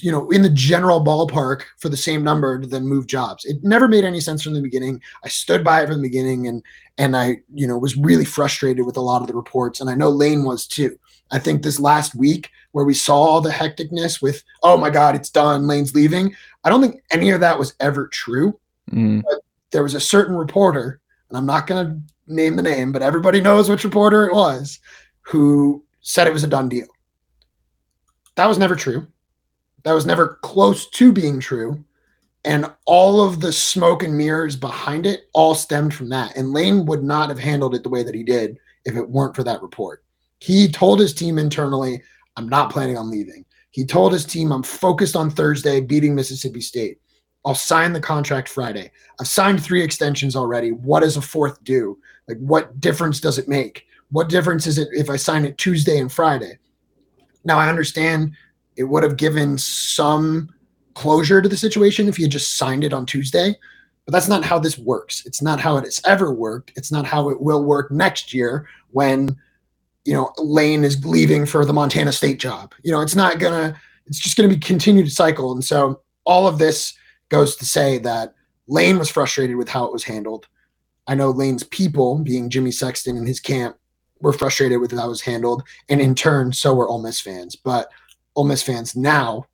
you know, in the general ballpark for the same number to then move jobs? It never made any sense from the beginning. I stood by it from the beginning, and and I, you know, was really frustrated with a lot of the reports, and I know Lane was too. I think this last week where we saw all the hecticness with, oh my God, it's done, Lane's leaving. I don't think any of that was ever true Mm. there was a certain reporter, and I'm not going to name the name, but everybody knows which reporter it was, who said it was a done deal. That was never true. That was never close to being true. And all of the smoke and mirrors behind it all stemmed from that. And Lane would not have handled it the way that he did if it weren't for that report. He told his team internally, I'm not planning on leaving. He told his team, I'm focused on Thursday beating Mississippi State. I'll sign the contract Friday. I've signed three extensions already. What does a fourth do? Like, what difference does it make? What difference is it if I sign it Tuesday and Friday? Now, I understand it would have given some closure to the situation if you had just signed it on Tuesday, but that's not how this works. It's not how it has ever worked. It's not how it will work next year when, you know, Lane is leaving for the Montana State job. You know, it's not gonna. It's just gonna be continued cycle, and so all of this goes to say that Lane was frustrated with how it was handled. I know Lane's people, being Jimmy Sexton and his camp, were frustrated with how it was handled, and in turn, so were Ole Miss fans. But Ole Miss fans now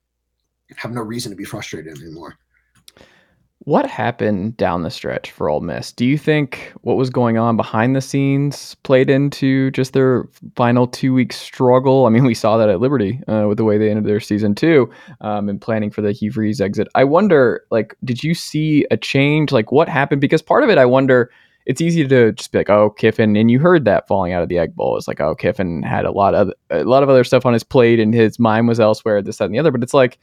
have no reason to be frustrated anymore. What happened down the stretch for Ole Miss? Do you think what was going on behind the scenes played into just their final two week struggle? I mean, we saw that at Liberty uh, with the way they ended their season too, um, and planning for the Hugh Freeze exit. I wonder, like, did you see a change? Like, what happened? Because part of it, I wonder, it's easy to just be like, oh, Kiffin, and you heard that falling out of the Egg Bowl. It's like, oh, Kiffin had a lot of a lot of other stuff on his plate, and his mind was elsewhere, this, that, and the other. But it's like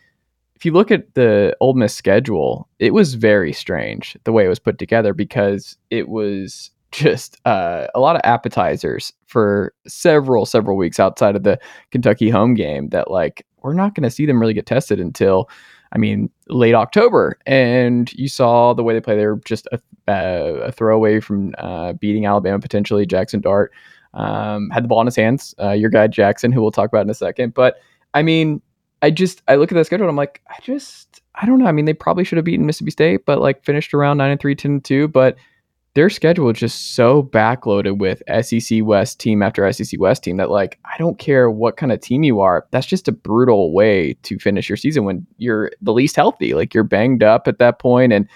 if you look at the Ole Miss schedule, it was very strange the way it was put together because it was [LAUGHS] just uh, a lot of appetizers for several several weeks outside of the Kentucky home game that like we're not going to see them really get tested until I mean late October and you saw the way they play. They were just a, a throwaway from uh, beating Alabama potentially Jaxson Dart. Um, had the ball in his hands uh, your guy Jaxson who we'll talk about in a second. But I mean I just I look at that schedule and I'm like, I just I don't know. I mean, they probably should have beaten Mississippi State, but like finished around 9 and 3, 10 and 2, but their schedule is just so backloaded with SEC West team after SEC West team that like I don't care what kind of team you are. That's just a brutal way to finish your season when you're the least healthy. Like you're banged up at that point and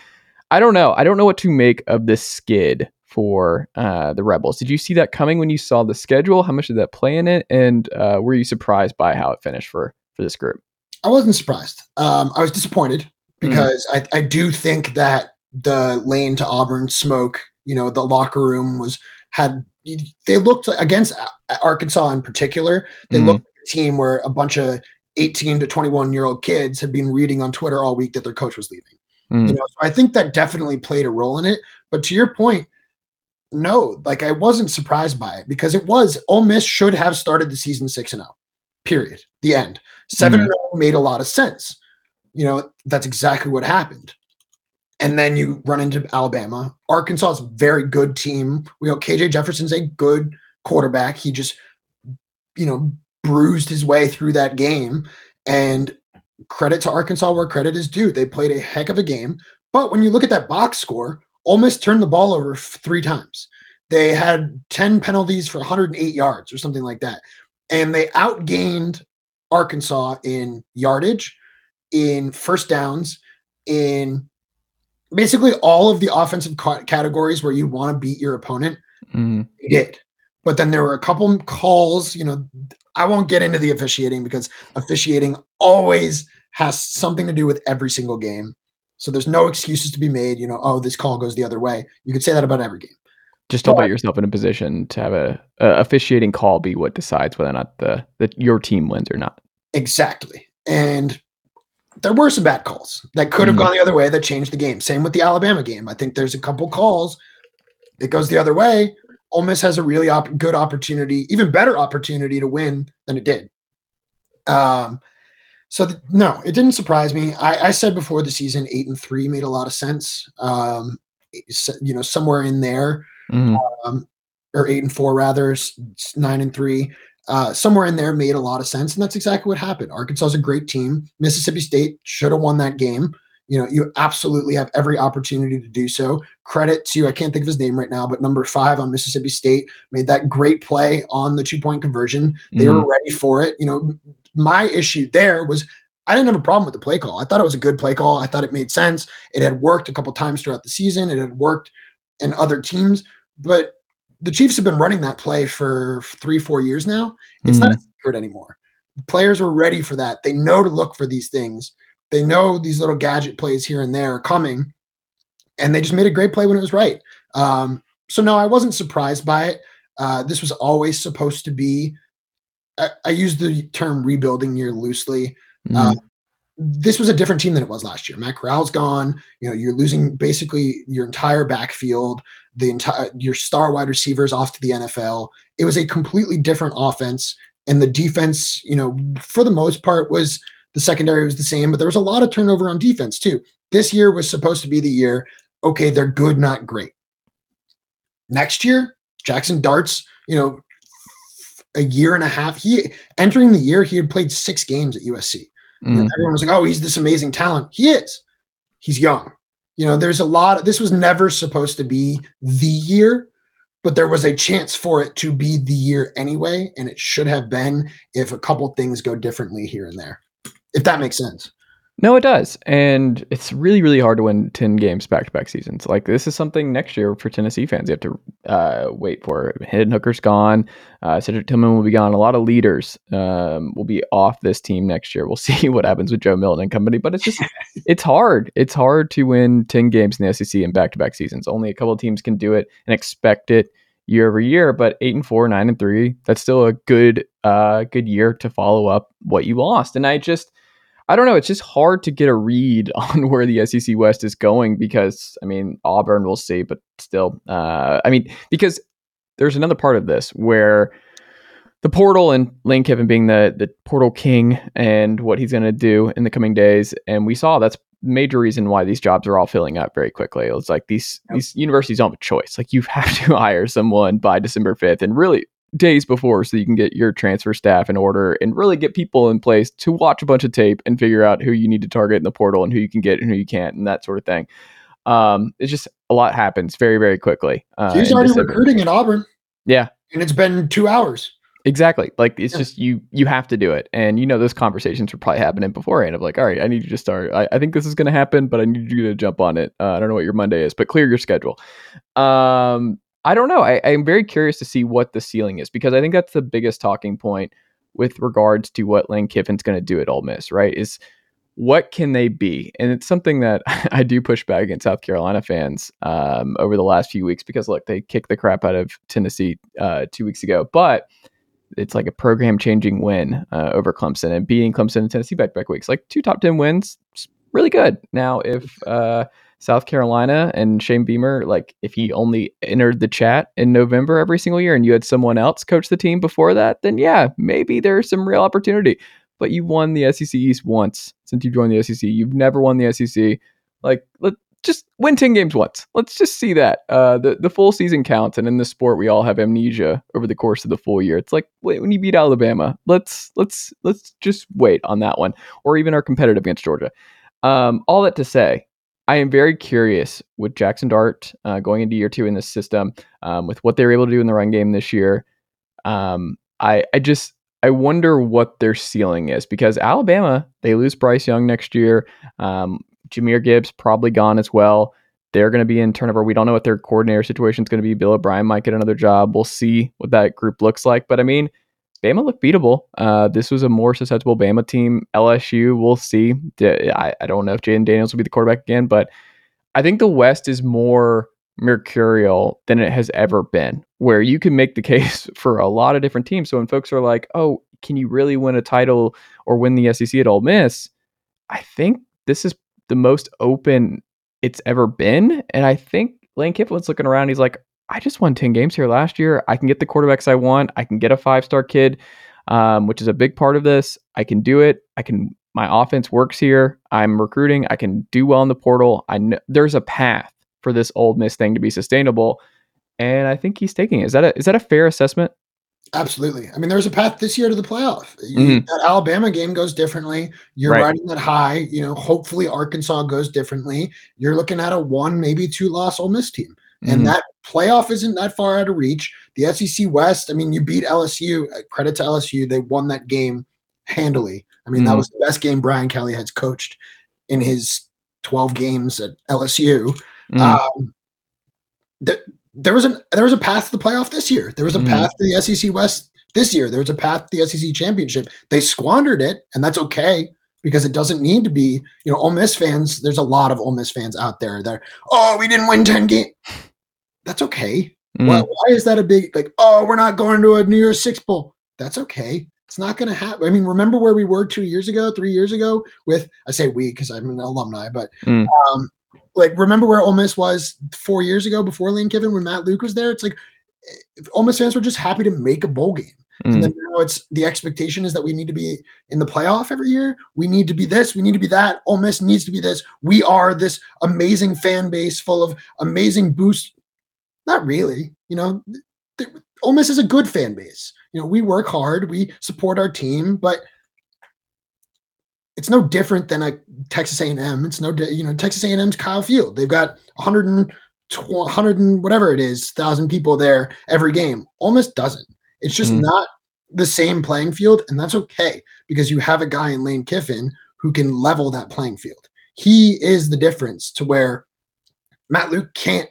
I don't know. I don't know what to make of this skid for uh, the Rebels. Did you see that coming when you saw the schedule? How much did that play in it? And uh, were you surprised by how it finished for for this group? I wasn't surprised. Um, I was disappointed mm-hmm. because mm I, I do think that the lane to Auburn smoke, you know, the locker room was had they looked against Arkansas in particular. They mm looked like a team where a bunch of 18 to 21 year old kids had been reading on Twitter all week that their coach was leaving. mm You know, so I think that definitely played a role in it. But to your point, no, like I wasn't surprised by it because it was Ole Miss should have started the season six and zero. Oh, period. The end. 7 mm-hmm. made a lot of sense. You know, that's exactly what happened. And then you run into Alabama. Arkansas is a very good team. We know KJ Jefferson's a good quarterback. He just, you know, bruised his way through that game. And credit to Arkansas where credit is due. They played a heck of a game. But when you look at that box score, Ole Miss turned the ball over three times. They had 10 penalties for 108 yards or something like that. And they outgained Arkansas in yardage, in first downs, in basically all of the offensive categories where you want to beat your opponent. Mm. Did. But then there were a couple calls, you know, I won't get into the officiating because officiating always has something to do with every single game. So there's no excuses to be made, you know, oh, this call goes the other way. You could say that about every game. Just don't put yourself in a position to have a, a, officiating call be what decides whether or not the that your team wins or not. Exactly, and there were some bad calls that could have mm-hmm. gone the other way that changed the game. Same with the Alabama game. I think there's a couple calls it goes the other way. Ole Miss has a really op- good opportunity, even better opportunity to win than it did. Um, so th- no, it didn't surprise me. I, I, said before the season, eight and three made a lot of sense. Um, you know, somewhere in there mm-hmm. um, or eight and four rather, nine and three. Uh, somewhere in there made a lot of sense, and that's exactly what happened. Arkansas is a great team. Mississippi State should have won that game. You know, you absolutely have every opportunity to do so. Credit to I can't think of his name right now, but number five on Mississippi State made that great play on the two point conversion. They mm-hmm. were ready for it. You know, my issue there was I didn't have a problem with the play call. I thought it was a good play call. I thought it made sense. It had worked a couple times throughout the season. It had worked in other teams. But the Chiefs have been running that play for three, four years now. It's mm not a secret anymore. Players are ready for that. They know to look for these things. They know these little gadget plays here and there are coming, and they just made a great play when it was right. Um, so no, I wasn't surprised by it. Uh, this was always supposed to be. I, I use the term rebuilding year loosely. Uh, this was a different team than it was last year. Matt Corral's gone. You know, you're losing basically your entire backfield, the entire your star wide receivers off to the NFL. It was a completely different offense, and the defense, you know, for the most part, was the secondary was the same, but there was a lot of turnover on defense too. This year was supposed to be the year. Okay, they're good, not great. Next year, Jaxson Darts, you know, a year and a half. He entering the year, he had played six games at USC. Mhm. everyone was like, "Oh, he's this amazing talent." He is. He's young. You know, there's a lot. of, This was never supposed to be the year, but there was a chance for it to be the year anyway, and it should have been if a couple things go differently here and there. If that makes sense. No, it does. And it's really, really hard to win 10 games back to back seasons. Like, this is something next year for Tennessee fans you have to uh, wait for. Hendon Hooker's gone. Uh, Cedric Tillman will be gone. A lot of leaders um, will be off this team next year. We'll [LAUGHS] see what happens with Joe Milton and company. But it's just, [LAUGHS] it's hard. It's hard to win 10 games in the SEC in back to back seasons. Only a couple of teams can do it and expect it year over year. But eight and four, nine and three, that's still a good, uh, good year to follow up what you lost. And I just, I don't know. It's just hard to get a read [LAUGHS] on where the SEC West is going because, I mean, Auburn we'll see, but still, uh, I mean, because there's another part of this where the portal and Lane Kiffin being the the portal king and what he's going to do in the coming days, and we saw that's major reason why these jobs are all filling up very quickly. It's like these these universities don't have a choice. Like you have [LAUGHS] to hire someone by December fifth, and really days before so you can get your transfer staff in order and really get people in place to watch a bunch of tape and figure out who you need to target in the portal and who you can get and who you can't and that sort of thing. Um, it's just a lot happens very, very quickly. Uh, He's already December. recruiting at Auburn, Yeah, and it's been two hours. exactly. Like it's Yeah. just you you have to do it. And you know those conversations were probably happening beforehand of like, all right, I need you to start. I, I think this is gonna happen, but I need you to jump on it. Uh, I don't know what your Monday is, but clear your schedule. Um I don't know. I, I'm very curious to see what the ceiling is because I think that's the biggest talking point with regards to what Lane Kiffin's going to do at Ole Miss, right? Is what can they be? And it's something that [LAUGHS] I do push back against South Carolina fans um, over the last few weeks because look, they kicked the crap out of Tennessee uh, two weeks ago, but it's like a program changing win uh, over Clemson and beating Clemson and Tennessee back back weeks, like two top ten wins, really good. Now, if uh, South Carolina and Shane Beamer, like if he only entered the chat in November every single year and you had someone else coach the team before that, then yeah, maybe there's some real opportunity. But you won the SEC East once since you joined the SEC. You've never won the SEC. Like, let just win 10 games once. Let's just see that. Uh, the, the full season counts. And in this sport, we all have amnesia over the course of the full year. It's like when you beat Alabama, let's let's let's just wait on that one. Or even our competitive against Georgia. Um, all that to say, I am very curious with Jaxson Dart uh, going into year two in this system, um, with what they were able to do in the run game this year. Um, I I just I wonder what their ceiling is because Alabama they lose Bryce Young next year. Um, Jahmyr Gibbs probably gone as well. They're going to be in turnover. We don't know what their coordinator situation is going to be. Bill O'Brien might get another job. We'll see what that group looks like. But I mean, Bama looked beatable. Uh, this was a more susceptible Bama team. LSU, we'll see. I, I don't know if Jayden Daniels will be the quarterback again, but I think the West is more mercurial than it has ever been, where you can make the [LAUGHS] case for a lot of different teams. So when folks are like, oh, can you really win a title or win the SEC at Ole Miss? I think this is the most open it's ever been. And I think Lane Kiffin's looking around. He's like, I just won 10 games here last year. I can get the quarterbacks I want. I can get a five star kid, um, which is a big part of this. I can do it. I can, my offense works here. I'm recruiting. I can do well in the portal. I know there's a path for this old Miss thing to be sustainable. And I think he's taking it. Is that a, is that a fair assessment? Absolutely. I mean, there's a path this year to the playoff. You- That Alabama game goes differently. You're Right. riding that high. You know, hopefully Arkansas goes differently. You're looking at a one, maybe two loss Ole Miss team. And that playoff isn't that far out of reach. The SEC West, I mean, you beat LSU. uh, Credit to LSU. They won that game handily. I mean, that Mhm. was the best game Brian Kelly has coached in his 12 games at LSU. Mhm. Um, th- there was an there was a path to the playoff this year. There was a Mhm. path to the SEC West this year. There was a path to the SEC championship. They squandered it, and that's okay because it doesn't need to be. You know, Ole Miss fans. There's a lot of Ole Miss fans out there that oh, we didn't win ten games. That's okay. Mhm. Why, why is that a big like? Oh, we're not going to a New Year's Six bowl. That's okay. It's not going to happen. I mean, remember where we were two years ago, three years ago with, I say we because I'm an alumni, but Mm. um, like, remember where Ole Miss was four years ago before Lane Kiffin when Matt Luke was there? It's like, if Ole Miss fans were just happy to make a bowl game. Mm. And then now it's the expectation is that we need to be in the playoff every year. We need to be this. We need to be that. Ole Miss needs to be this. We are this amazing fan base full of amazing boost. Not really. You know, th- Ole Miss is a good fan base. You know, we work hard. We support our team, but it's no different than a Texas A&M. It's no, di- you know, Texas A&M's Kyle Field. They've got 100 and, tw- 100 and whatever it is, thousand people there every game. Ole Miss doesn't. It's just Mm. not the same playing field, and that's okay because you have a guy in Lane Kiffin who can level that playing field. He is the difference to where Matt Luke can't.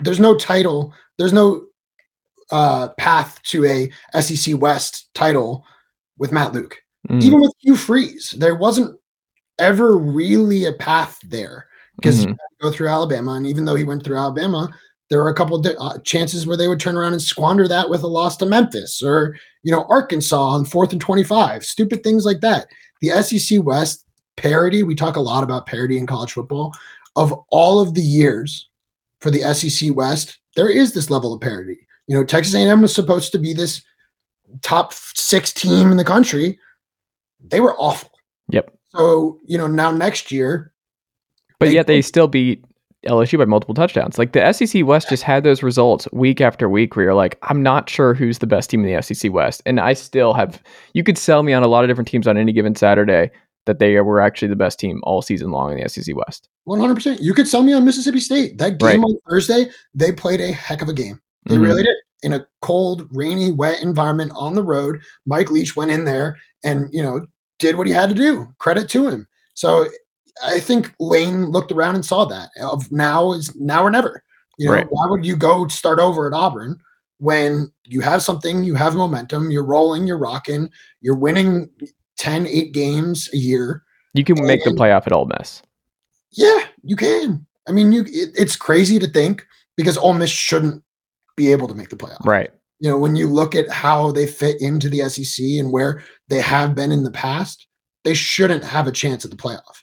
There's no title. There's no uh, path to a SEC West title with Matt Luke. Mm. Even with Hugh Freeze, there wasn't ever really a path there because Mhm. he had to go through Alabama, and even though he went through Alabama, there were a couple of uh, chances where they would turn around and squander that with a loss to Memphis or you know Arkansas on fourth and twenty-five, stupid things like that. The SEC West parity, we talk a lot about parity in college football. Of all of the years for the SEC West, there is this level of parity. You know, Texas A&M was supposed to be this top six team in the country. They were awful. Yep. So you know now next year, But They yet they still beat LSU by multiple touchdowns. Like the SEC West just had those results week after week where you're like, I'm not sure who's the best team in the SEC West. And I still have, you could sell me on a lot of different teams on any given Saturday that they were actually the best team all season long in the SEC West. one hundred percent, you could sell me on Mississippi State. That game Right. on Thursday, they played a heck of a game. They Mhm. really did. In a cold, rainy, wet environment on the road, Mike Leach went in there and you know did what he had to do. Credit to him. So I think Lane looked around and saw that. Of now is now or never. You know, Right. why would you go start over at Auburn when you have something, you have momentum, you're rolling, you're rocking, you're winning 10, 8 games a year. You can make the playoff at Ole Miss. Yeah, you can. I mean, you it, it's crazy to think because Ole Miss shouldn't be able to make the playoff. Right. You know, when you look at how they fit into the SEC and where they have been in the past, they shouldn't have a chance at the playoff.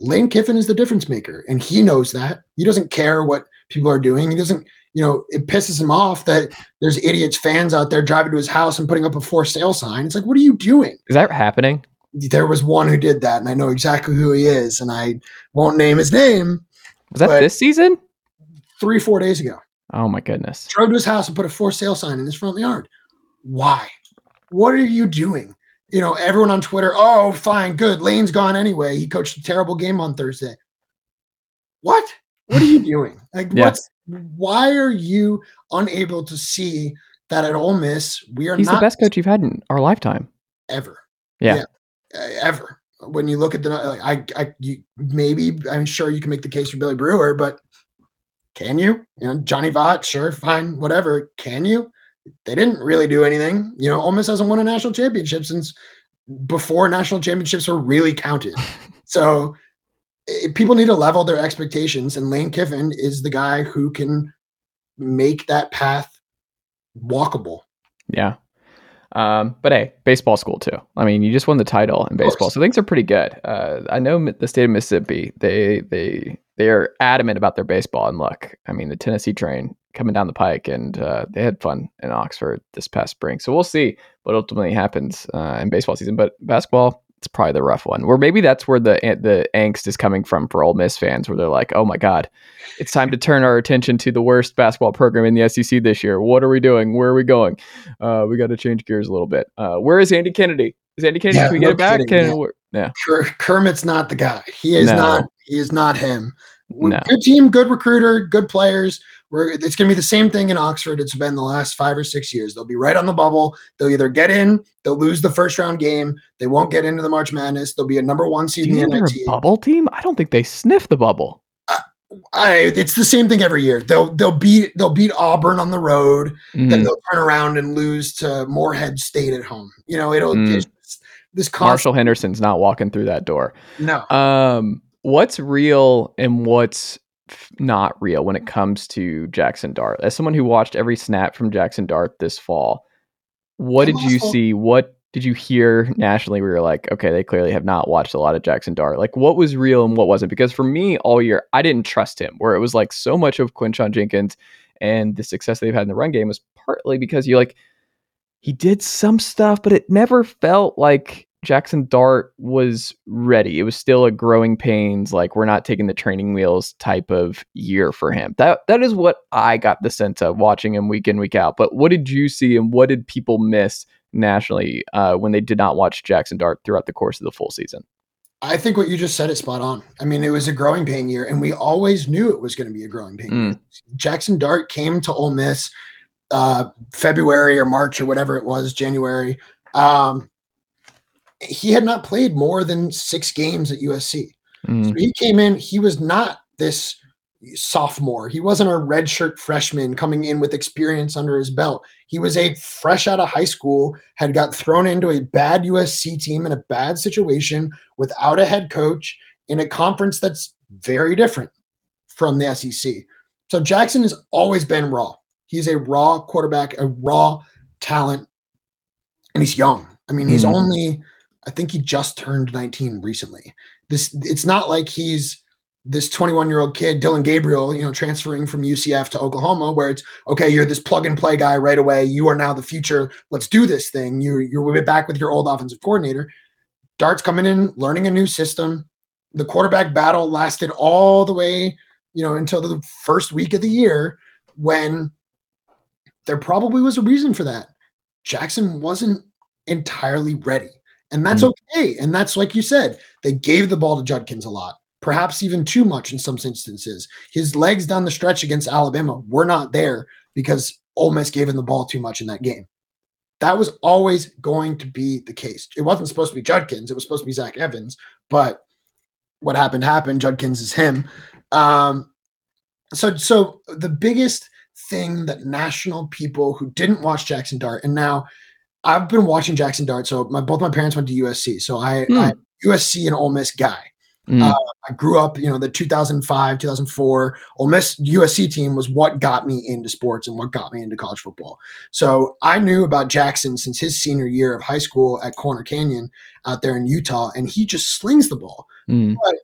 Lane Kiffin is the difference maker, and he knows that. He doesn't care what people are doing. He doesn't, you know, it pisses him off that there's idiots fans out there driving to his house and putting up a for sale sign. It's like, what are you doing? Is that happening? There was one who did that, and I know exactly who he is, and I won't name his name. Was that this season? Three, four days ago, Oh my goodness. drove to his house and put a for sale sign in his front yard. Why? What are you doing? You know, everyone on Twitter, oh, fine, good. Lane's gone anyway. He coached a terrible game on Thursday. What? What are you [LAUGHS] doing? Like, Yeah. what's why are you unable to see that at Ole Miss we are He's not the best coach you've had in our lifetime. ever? Yeah. uh, ever. When you look at the like, I, I, you maybe I'm sure you can make the case for Billy Brewer, but can you? You know, Johnny Vaught, sure, fine, whatever. Can you? They didn't really do anything. You know, Ole Miss hasn't won a national championship since before national championships were really counted. [LAUGHS] so people need to level their expectations, and Lane Kiffin is the guy who can make that path walkable. Yeah. Um, but hey, baseball school too. I mean, you just won the title in baseball, so things are pretty good. Uh, I know the state of Mississippi. They they they are adamant about their baseball. And look, I mean, the Tennessee train coming down the pike, and uh, they had fun in Oxford this past spring. So we'll see what ultimately happens uh, in baseball season. But basketball, it's probably the rough one. Where maybe that's where the the angst is coming from for Ole Miss fans, where they're like, "Oh my God, it's time to turn our attention to the worst basketball program in the SEC this year. What are we doing? Where are we going? Uh, we got to change gears a little bit. Uh, where is Andy Kennedy? Is Andy Kennedy? Yeah, can we get no it back? kidding, Can, yeah. Kermit's not the guy. He is No. not. He is not him. No. Good team, good recruiter, good players. We're, it's going to be the same thing in Oxford. It's been the last five or six years. They'll be right on the bubble. They'll either get in, they'll lose the first round game. They won't get into the March Madness. They'll be a number one seed in the NIT. bubble team? I don't think they sniff the bubble. I, it's the same thing every year. They'll they'll beat they'll beat Auburn on the road. Then Mhm. they'll turn around and lose to Morehead State at home. You know, it'll Mm. this constant, Marshall Henderson's not walking through that door. No, Um, what's real and what's not real when it comes to Jaxson Dart? As someone who watched every snap from Jaxson Dart this fall, what did you see? What did you hear nationally where you're like, okay, they clearly have not watched a lot of Jaxson Dart? Like, what was real and what wasn't? Because for me, all year, I didn't trust him. Where it was like so much of Quinshon Judkins and the success they've had in the run game was partly because you like he did some stuff, but it never felt like Jaxson Dart was ready. It was still a growing pains, like we're not taking the training wheels type of year for him. That that is what I got the sense of watching him week in week out. But what did you see, and what did people miss nationally uh, when they did not watch Jaxson Dart throughout the course of the full season? I think what you just said is spot on. I mean, it was a growing pain year, and we always knew it was going to be a growing pain. Mm. Jaxson Dart came to Ole Miss uh, February or March or whatever it was, January. Um, he had not played more than six games at USC. Mm. So he came in, he was not this sophomore. He wasn't a redshirt freshman coming in with experience under his belt. He was a fresh out of high school, had got thrown into a bad USC team in a bad situation without a head coach in a conference that's very different from the SEC. So Jaxson has always been raw. He's a raw quarterback, a raw talent, and he's young. I mean, he's mm. only I think he just turned 19 recently. This it's not like he's this 21 year old kid, Dillon Gabriel, you know, transferring from UCF to Oklahoma, where it's okay, you're this plug and play guy right away. You are now the future. Let's do this thing. You're you're back with your old offensive coordinator. Dart's coming in, learning a new system. The quarterback battle lasted all the way, you know, until the first week of the year when there probably was a reason for that. Jaxson wasn't entirely ready. And that's mm-hmm. okay. And that's like you said, they gave the ball to Judkins a lot, perhaps even too much in some instances. His legs down the stretch against Alabama were not there because Ole Miss gave him the ball too much in that game. That was always going to be the case. It wasn't supposed to be Judkins, it was supposed to be Zach Evans, but what happened happened. Judkins is him. Um, so so the biggest thing that national people who didn't watch Jaxson Dart and now I've been watching Jaxson Dart. So my both my parents went to USC, so I, mm. I'm USC and Ole Miss guy. Mm. Uh, I grew up, you know, the 2005, 2004 Ole Miss USC team was what got me into sports and what got me into college football. So I knew about Jaxson since his senior year of high school at Corner Canyon out there in Utah, and he just slings the ball. Mm. But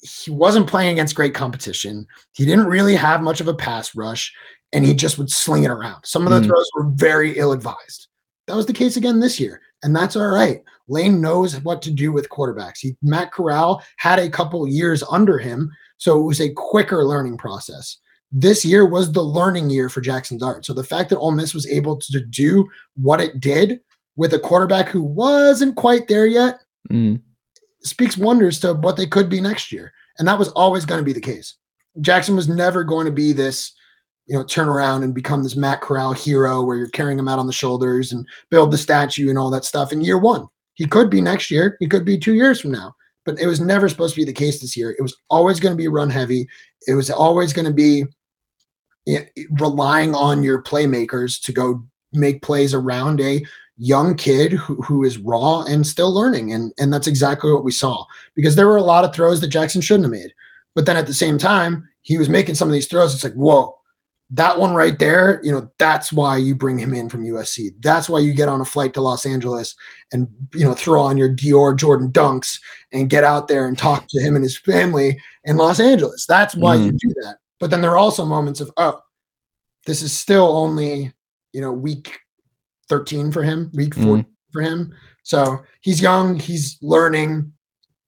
he wasn't playing against great competition. He didn't really have much of a pass rush, and he just would sling it around. Some of the mm. throws were very ill advised. That was the case again this year, and that's all right. Lane knows what to do with quarterbacks. He, Matt Corral had a couple years under him, so it was a quicker learning process. This year was the learning year for Jaxson Dart. So the fact that Ole Miss was able to do what it did with a quarterback who wasn't quite there yet mm. speaks wonders to what they could be next year. And that was always going to be the case. Jaxson was never going to be this you know, turn around and become this Matt Corral hero where you're carrying him out on the shoulders and build the statue and all that stuff in year one. He could be next year. He could be two years from now. But it was never supposed to be the case this year. It was always going to be run heavy. It was always going to be relying on your playmakers to go make plays around a young kid who, who is raw and still learning. And, and that's exactly what we saw because there were a lot of throws that Jaxson shouldn't have made. But then at the same time, he was making some of these throws. It's like, whoa, that one right there, you know, that's why you bring him in from USC. That's why you get on a flight to Los Angeles and you know throw on your Dior Jordan dunks and get out there and talk to him and his family in Los Angeles. That's why mm. you do that. But then there are also moments of oh, this is still only you know week 13 for him, week 4 mm. for him. So he's young, he's learning,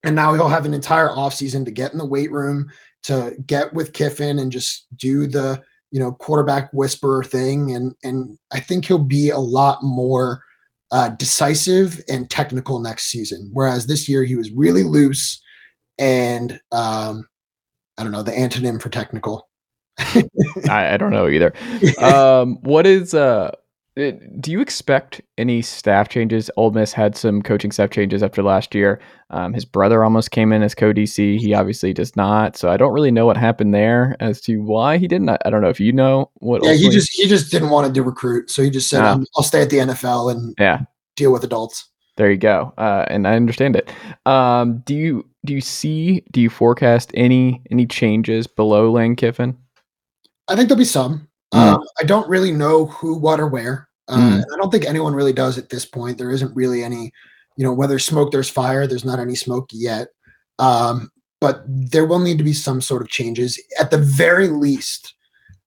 and now he'll have an entire offseason to get in the weight room, to get with Kiffin and just do the you know quarterback whisperer thing, and and I think he'll be a lot more uh, decisive and technical next season. Whereas this year he was really loose and um, I don't know the antonym for technical. [LAUGHS] I, I, don't know either. Um, what is uh do you expect any staff changes? Ole Miss had some coaching staff changes after last year. Um, his brother almost came in as co-DC. He obviously does not. So I don't really know what happened there as to why he didn't. I, I don't know if you know what. Yeah, he just he just didn't want to do recruit, so he just said, ah. "I'll stay at the NFL and yeah deal with adults." There you go, uh, and I understand it. Um, do you do you see? Do you forecast any any changes below Lane Kiffin? I think there'll be some. Mm. Um, I don't really know who, what, or where. Uh, Mm. I don't think anyone really does at this point. There isn't really any, you know, whether smoke there's fire. There's not any smoke yet, um, but there will need to be some sort of changes. At the very least,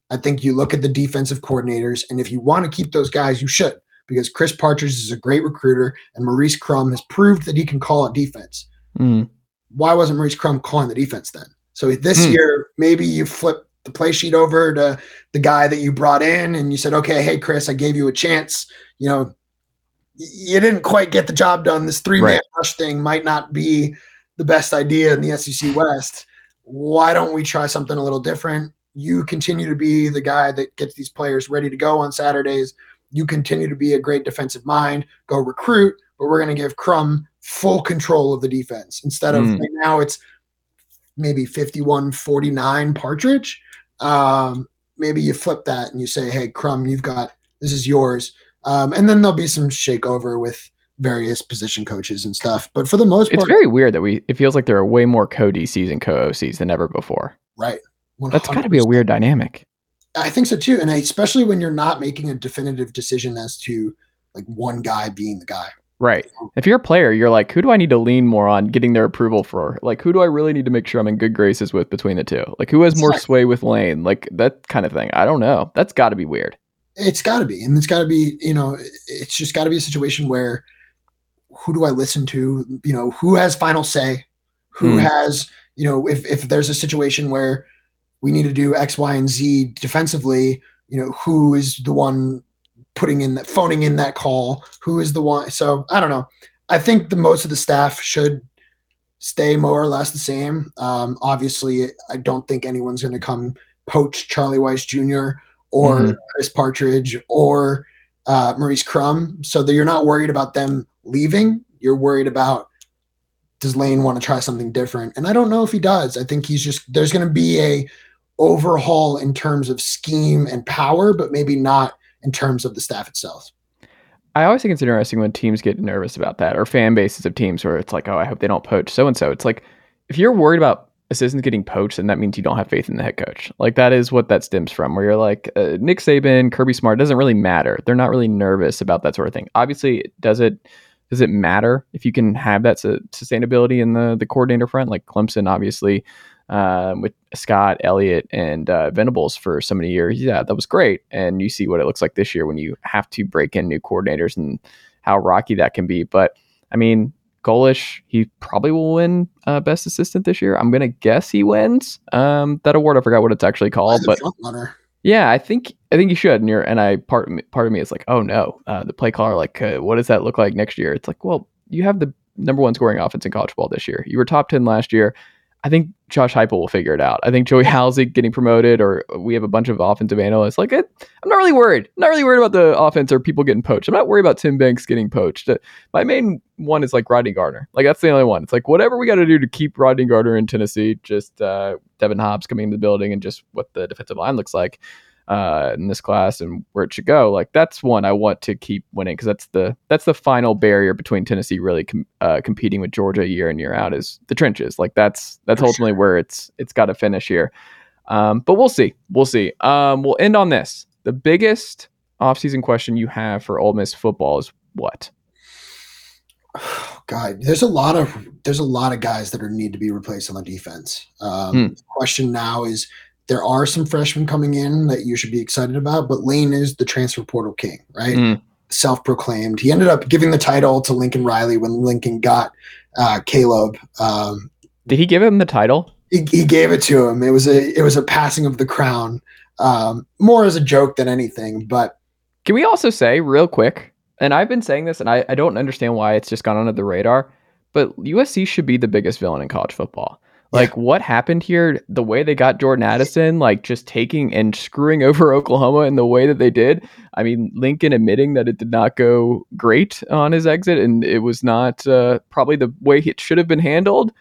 I think you look at the defensive coordinators, and if you want to keep those guys, you should, because Chris Partridge is a great recruiter, and Maurice Crum has proved that he can call a defense Mm. why wasn't Maurice Crum calling the defense then? So this Hmm. year, maybe you flip the play sheet over to the guy that you brought in and you said, okay, hey, Chris, I gave you a chance. You know, you didn't quite get the job done. This three man Right. rush thing might not be the best idea in the SEC West. Why don't we try something a little different? You continue to be the guy that gets these players ready to go on Saturdays. You continue to be a great defensive mind, go recruit, but we're going to give Crum full control of the defense instead of Mm. right now it's maybe 51 49 Partridge. Um, maybe you flip that and you say, hey, Crum, you've got this is yours. Um, and then there'll be some shakeover with various position coaches and stuff. But for the most part, It's very weird that we. It feels like there are way more co-DCs and co-OCs than ever before. right. That's got to be a weird dynamic. I think so too, and I, especially when you're not making a definitive decision as to like one guy being the guy. Right. If you're a player, you're like, who do I need to lean more on getting their approval for? Like, who do I really need to make sure I'm in good graces with between the two? Like, who has more sway with Lane? Like that kind of thing. I don't know. That's got to be weird. It's got to be, and it's got to be. You know, it's just got to be a situation where who do I listen to? You know, who has final say? Who Hmm. has you know, if if there's a situation where we need to do X, Y, and Z defensively, you know, who is the one putting in that phoning in that call? Who is the one? So I don't know. I think the most of the staff should stay more or less the same. Um, obviously, I don't think anyone's going to come poach Charlie Weis Jr. or Mhm. Chris Partridge or uh, Maurice Crum, so that you're not worried about them leaving. You're worried about does Lane want to try something different? And I don't know if he does. I think he's just there's going to be a overhaul in terms of scheme and power, but maybe not in terms of the staff itself. I always think it's interesting when teams get nervous about that, or fan bases of teams where it's like, oh, I hope they don't poach so and so. It's like if you're worried about assistants getting poached, then that means you don't have faith in the head coach. Like that is what that stems from. Where you're like uh, Nick Saban, Kirby Smart doesn't really matter. They're not really nervous about that sort of thing. Obviously, does it does it matter if you can have that su- sustainability in the the coordinator front? Like Clemson, obviously. Um, with Scott, Elliott, and uh, Venables for so many years, yeah, that was great. And you see what it looks like this year when you have to break in new coordinators and how rocky that can be. But I mean, Golesh, he probably will win uh, best assistant this year. I'm gonna guess he wins um, that award. I forgot what it's actually called, but yeah, I think I think you should. And you're and I part of me- part of me is like, oh no, uh, the play caller. Like, uh, what does that look like next year? It's like, well, you have the number one scoring offense in college ball this year. You were top ten last year. I think Josh Heupel will figure it out. I think Joey [LAUGHS] Halzle getting promoted, or we have a bunch of offensive analysts. Like, I'm not really worried. I'm not really worried about the offense or people getting poached. I'm not worried about Tim Banks getting poached. Uh, My main one is like Rodney Garner. Like that's the only one. It's like whatever we got to do to keep Rodney Garner in Tennessee. Just uh, Devin Hobbs coming into the building and just what the defensive line looks like uh, in this class and where it should go. Like that's one I want to keep winning because that's the that's the final barrier between Tennessee really com- uh, competing with Georgia year in year out is the trenches. Like that's that's For ultimately where it's it's got to finish here. Um, but we'll see. We'll see. Um, we'll end on this. The biggest offseason question you have for Ole Miss football is what? [SIGHS] God, there's a lot of there's a lot of guys that are need to be replaced on the defense. Um, Hmm. The question now is there are some freshmen coming in that you should be excited about, but Lane is the transfer portal king, right? Hmm. Self-proclaimed. He ended up giving the title to Lincoln Riley when Lincoln got uh, Caleb. Um, Did he give him the title? he, he gave it to him. It was a it was a passing of the crown, um, more as a joke than anything. But Can we also say real quick, and I've been saying this, and I, I don't understand why it's just gone under the radar, but USC should be the biggest villain in college football. Like what happened here, the way they got Jordan Addison, like just taking and screwing [LAUGHS] over Oklahoma in the way that they did. I mean, Lincoln admitting that it did not go great on his exit, and it was not uh, probably the way it should have been handled.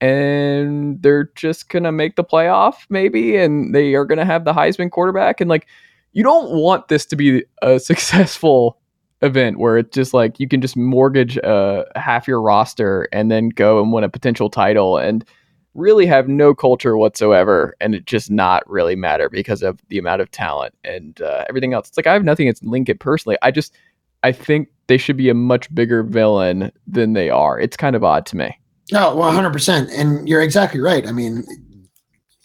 And they're just gonna make the playoff, maybe, and they are gonna have the Heisman quarterback, and like you don't want this to be a [LAUGHS] successful event where it's just like you can just mortgage uh, half your roster and then go and win a potential title. And really have no culture whatsoever and it just not really matter because of the amount of talent and uh, everything else. It's like I have nothing against Lincoln personally. I just I think they should be a much bigger villain than they are. It's kind of odd to me. No, one hundred percent, and you're exactly right. I mean,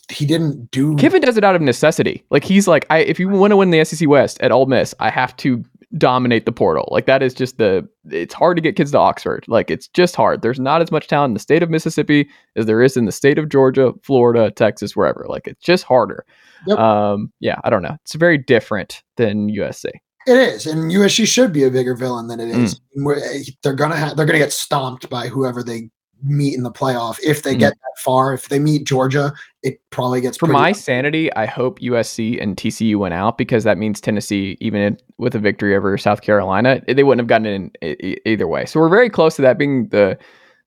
he didn't do. Kiffin does it out of necessity. Like he's like, I if you want to win the SEC West at Ole Miss, I have to dominate the portal. Like that is just the. It's hard to get kids to Oxford. Like it's just hard. There's not as much talent in the state of Mississippi as there is in the state of Georgia, Florida, Texas, wherever. Like it's just harder. Yep. Um, yeah, I don't know. It's very different than USC. It is, and USC should be a bigger villain than it is. Mm. eh, They're gonna have. They're gonna get stomped by whoever they meet in the playoff if they Mm. get that far. If they meet Georgia, it probably gets For my sanity, I hope USC and TCU went out because that means Tennessee, even in, with a victory over South Carolina, they wouldn't have gotten in either way. So we're very close to that being the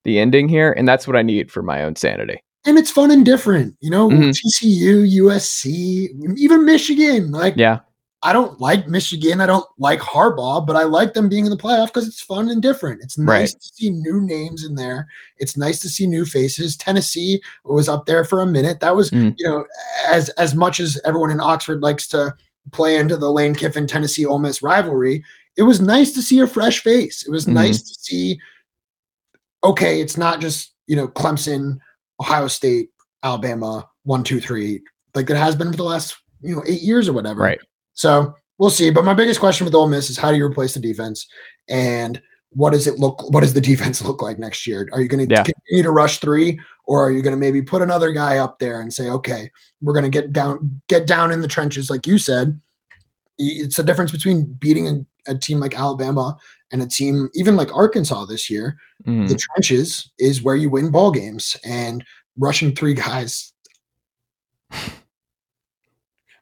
the ending here, and that's what I need for my own sanity. and it's fun and different. You know, Mhm. TCU, USC, even Michigan. Like, Yeah, I don't like Michigan. I don't like Harbaugh, but I like them being in the playoff because it's fun and different. It's nice Right. to see new names in there. It's nice to see new faces. Tennessee was up there for a minute. That was, Mm. you know, as as much as everyone in Oxford likes to play into the Lane Kiffin Tennessee Ole Miss rivalry, it was nice to see a fresh face. It was Mhm. nice to see. Okay, it's not just you know Clemson, Ohio State, Alabama, one, two, three, like it has been for the last you know eight years or whatever. right. So we'll see. But my biggest question with Ole Miss is how do you replace the defense, and what does it look? What does the [LAUGHS] defense look like next year? Are you going to Yeah. continue to rush three, or are you going to maybe put another guy up there and say, okay, we're going to get down, get down in the trenches, like you said. It's the difference between beating a, a team like Alabama and a team even like Arkansas this year. Mhm. The trenches is where you win ball games, and rushing three guys, [LAUGHS]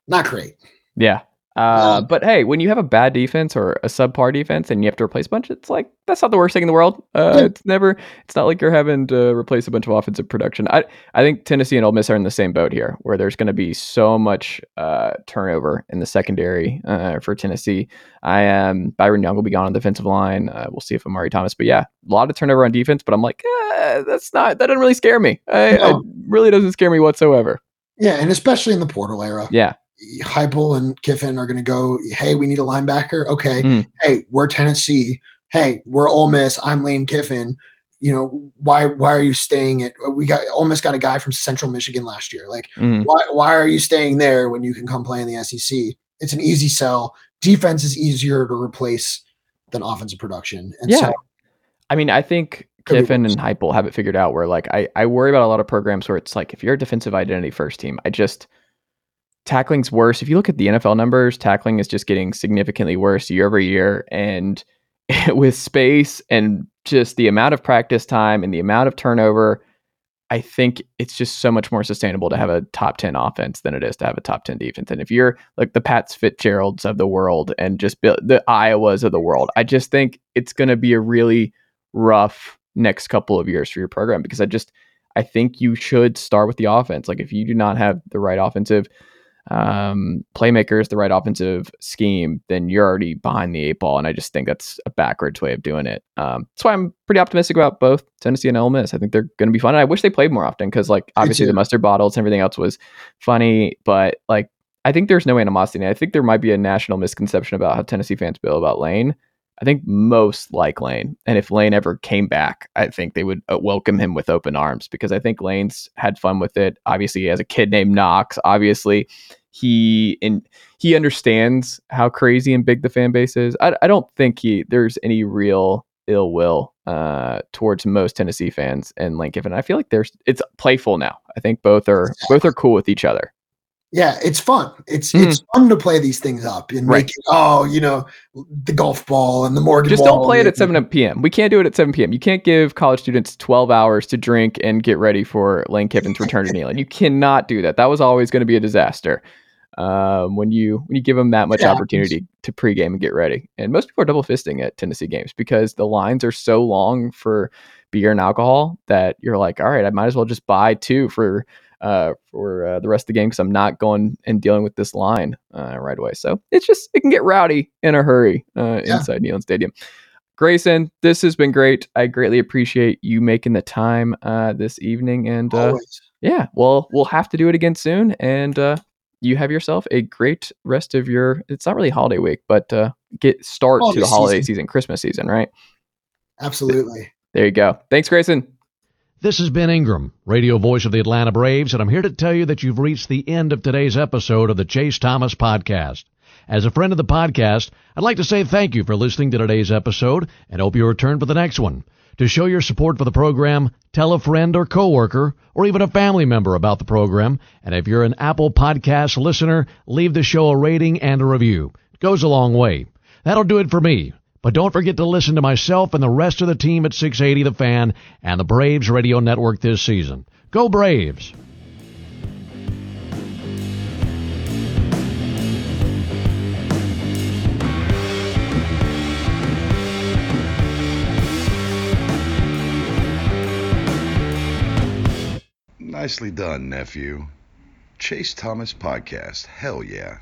not great. Yeah. Uh, Um, but hey, when you have a bad defense or a subpar defense and you have to replace a bunch, it's like that's not the worst thing in the world. Uh, Yeah. It's never. It's not like you're having to replace a bunch of offensive production. I I think Tennessee and Ole Miss are in the same boat here, where there's going to be so much uh, turnover in the secondary uh, for Tennessee. I am Byron Young will be gone on the defensive line. Uh, we'll see if Omari Thomas, but yeah, a lot of turnover on defense. But I'm like, eh, that's not that doesn't really scare me. I, No. really doesn't scare me whatsoever. Yeah, and especially in the portal era. Yeah. Heupel and Kiffin are going to go, hey, we need a linebacker. Okay. Mm. Hey, we're Tennessee. Hey, we're Ole Miss. I'm Lane Kiffin. You know, why why are you staying at we got Ole Miss got a guy from Central Michigan last year. Like, Mhm. why why are you staying there when you can come play in the SEC? It's an easy sell. Defense is easier to replace than offensive production. And Yeah. so I mean, I think Kiffin and Heupel have it figured out where like I, I worry about a lot of programs where it's like if you're a defensive identity first team, I just tackling's worse. If you look at the NFL numbers, tackling is just getting significantly worse year over year. And [LAUGHS] with space and just the amount of practice time and the amount of turnover, I think it's just so much more sustainable to have a top 10 offense than it is to have a top 10 defense. And if you're like the Pats Fitzgeralds of the world and just the Iowas of the world, I just think it's going to be a really rough next couple of years for your program because I just I think you should start with the offense. Like if you do not have the right offensive um, playmakers, the right offensive scheme, then you're already behind the eight ball. And I just think that's a backwards way of doing it. Um, that's why I'm pretty optimistic about both Tennessee and Ole Miss. I think they're going to be fun. And I wish they played more often because, like, obviously the mustard bottles and everything else was funny, but like, I think there's no animosity. I think there might be a national misconception about how Tennessee fans feel about Lane. I think most like Lane. And if Lane ever came back, I think they would uh, welcome him with open arms because I think Lane's had fun with it. Obviously, he has a kid named Knox. Obviously, he in he understands how crazy and big the fan base is. I, I don't think he there's any real ill will uh, towards most Tennessee fans and Lane Kiffin. I feel like there's it's playful now. I think both are both are cool with each other. Yeah, it's fun. It's Mhm. it's fun to play these things up and Right. make it, oh, you know, the golf ball and the Morgan Just don't play it at 7 p.m. We can't do it at 7 p.m. You can't give college students 12 hours to drink and get ready for Lane Kiffin's return to [LAUGHS] Neyland. You cannot do that. That was always going to be a disaster um, when you when you give them that much Yeah. opportunity to pregame and get ready. And most people are double fisting at Tennessee games because the lines are so long for beer and alcohol that you're like, all right, I might as well just buy two for uh, for uh, the rest of the game because I'm not going and dealing with this line uh, right away. So it's just it can get rowdy in a hurry uh, Yeah. inside Neyland Stadium. Grayson, this has been great. I greatly appreciate you making the time uh, this evening. And uh, yeah, well, we'll have to do it again soon. And uh, you have yourself a great rest of your. It's not really holiday week, but uh, get start Holiday to the holiday season. season, Christmas season, right? Absolutely. There you go. Thanks, Grayson. This is Ben Ingram, radio voice of the Atlanta Braves, and I'm here to tell you that you've reached the end of today's episode of the Chase Thomas Podcast. As a friend of the podcast, I'd like to say thank you for listening to today's episode and hope you return for the next one. To show your support for the program, tell a friend or coworker or even a family member about the program. And if you're an Apple Podcast listener, leave the show a rating and a review. It goes a long way. That'll do it for me. But don't forget to listen to myself and the rest of the team at 680 The Fan and the Braves Radio Network this season. Go Braves! Nicely done, nephew. Chase Thomas Podcast. Hell yeah.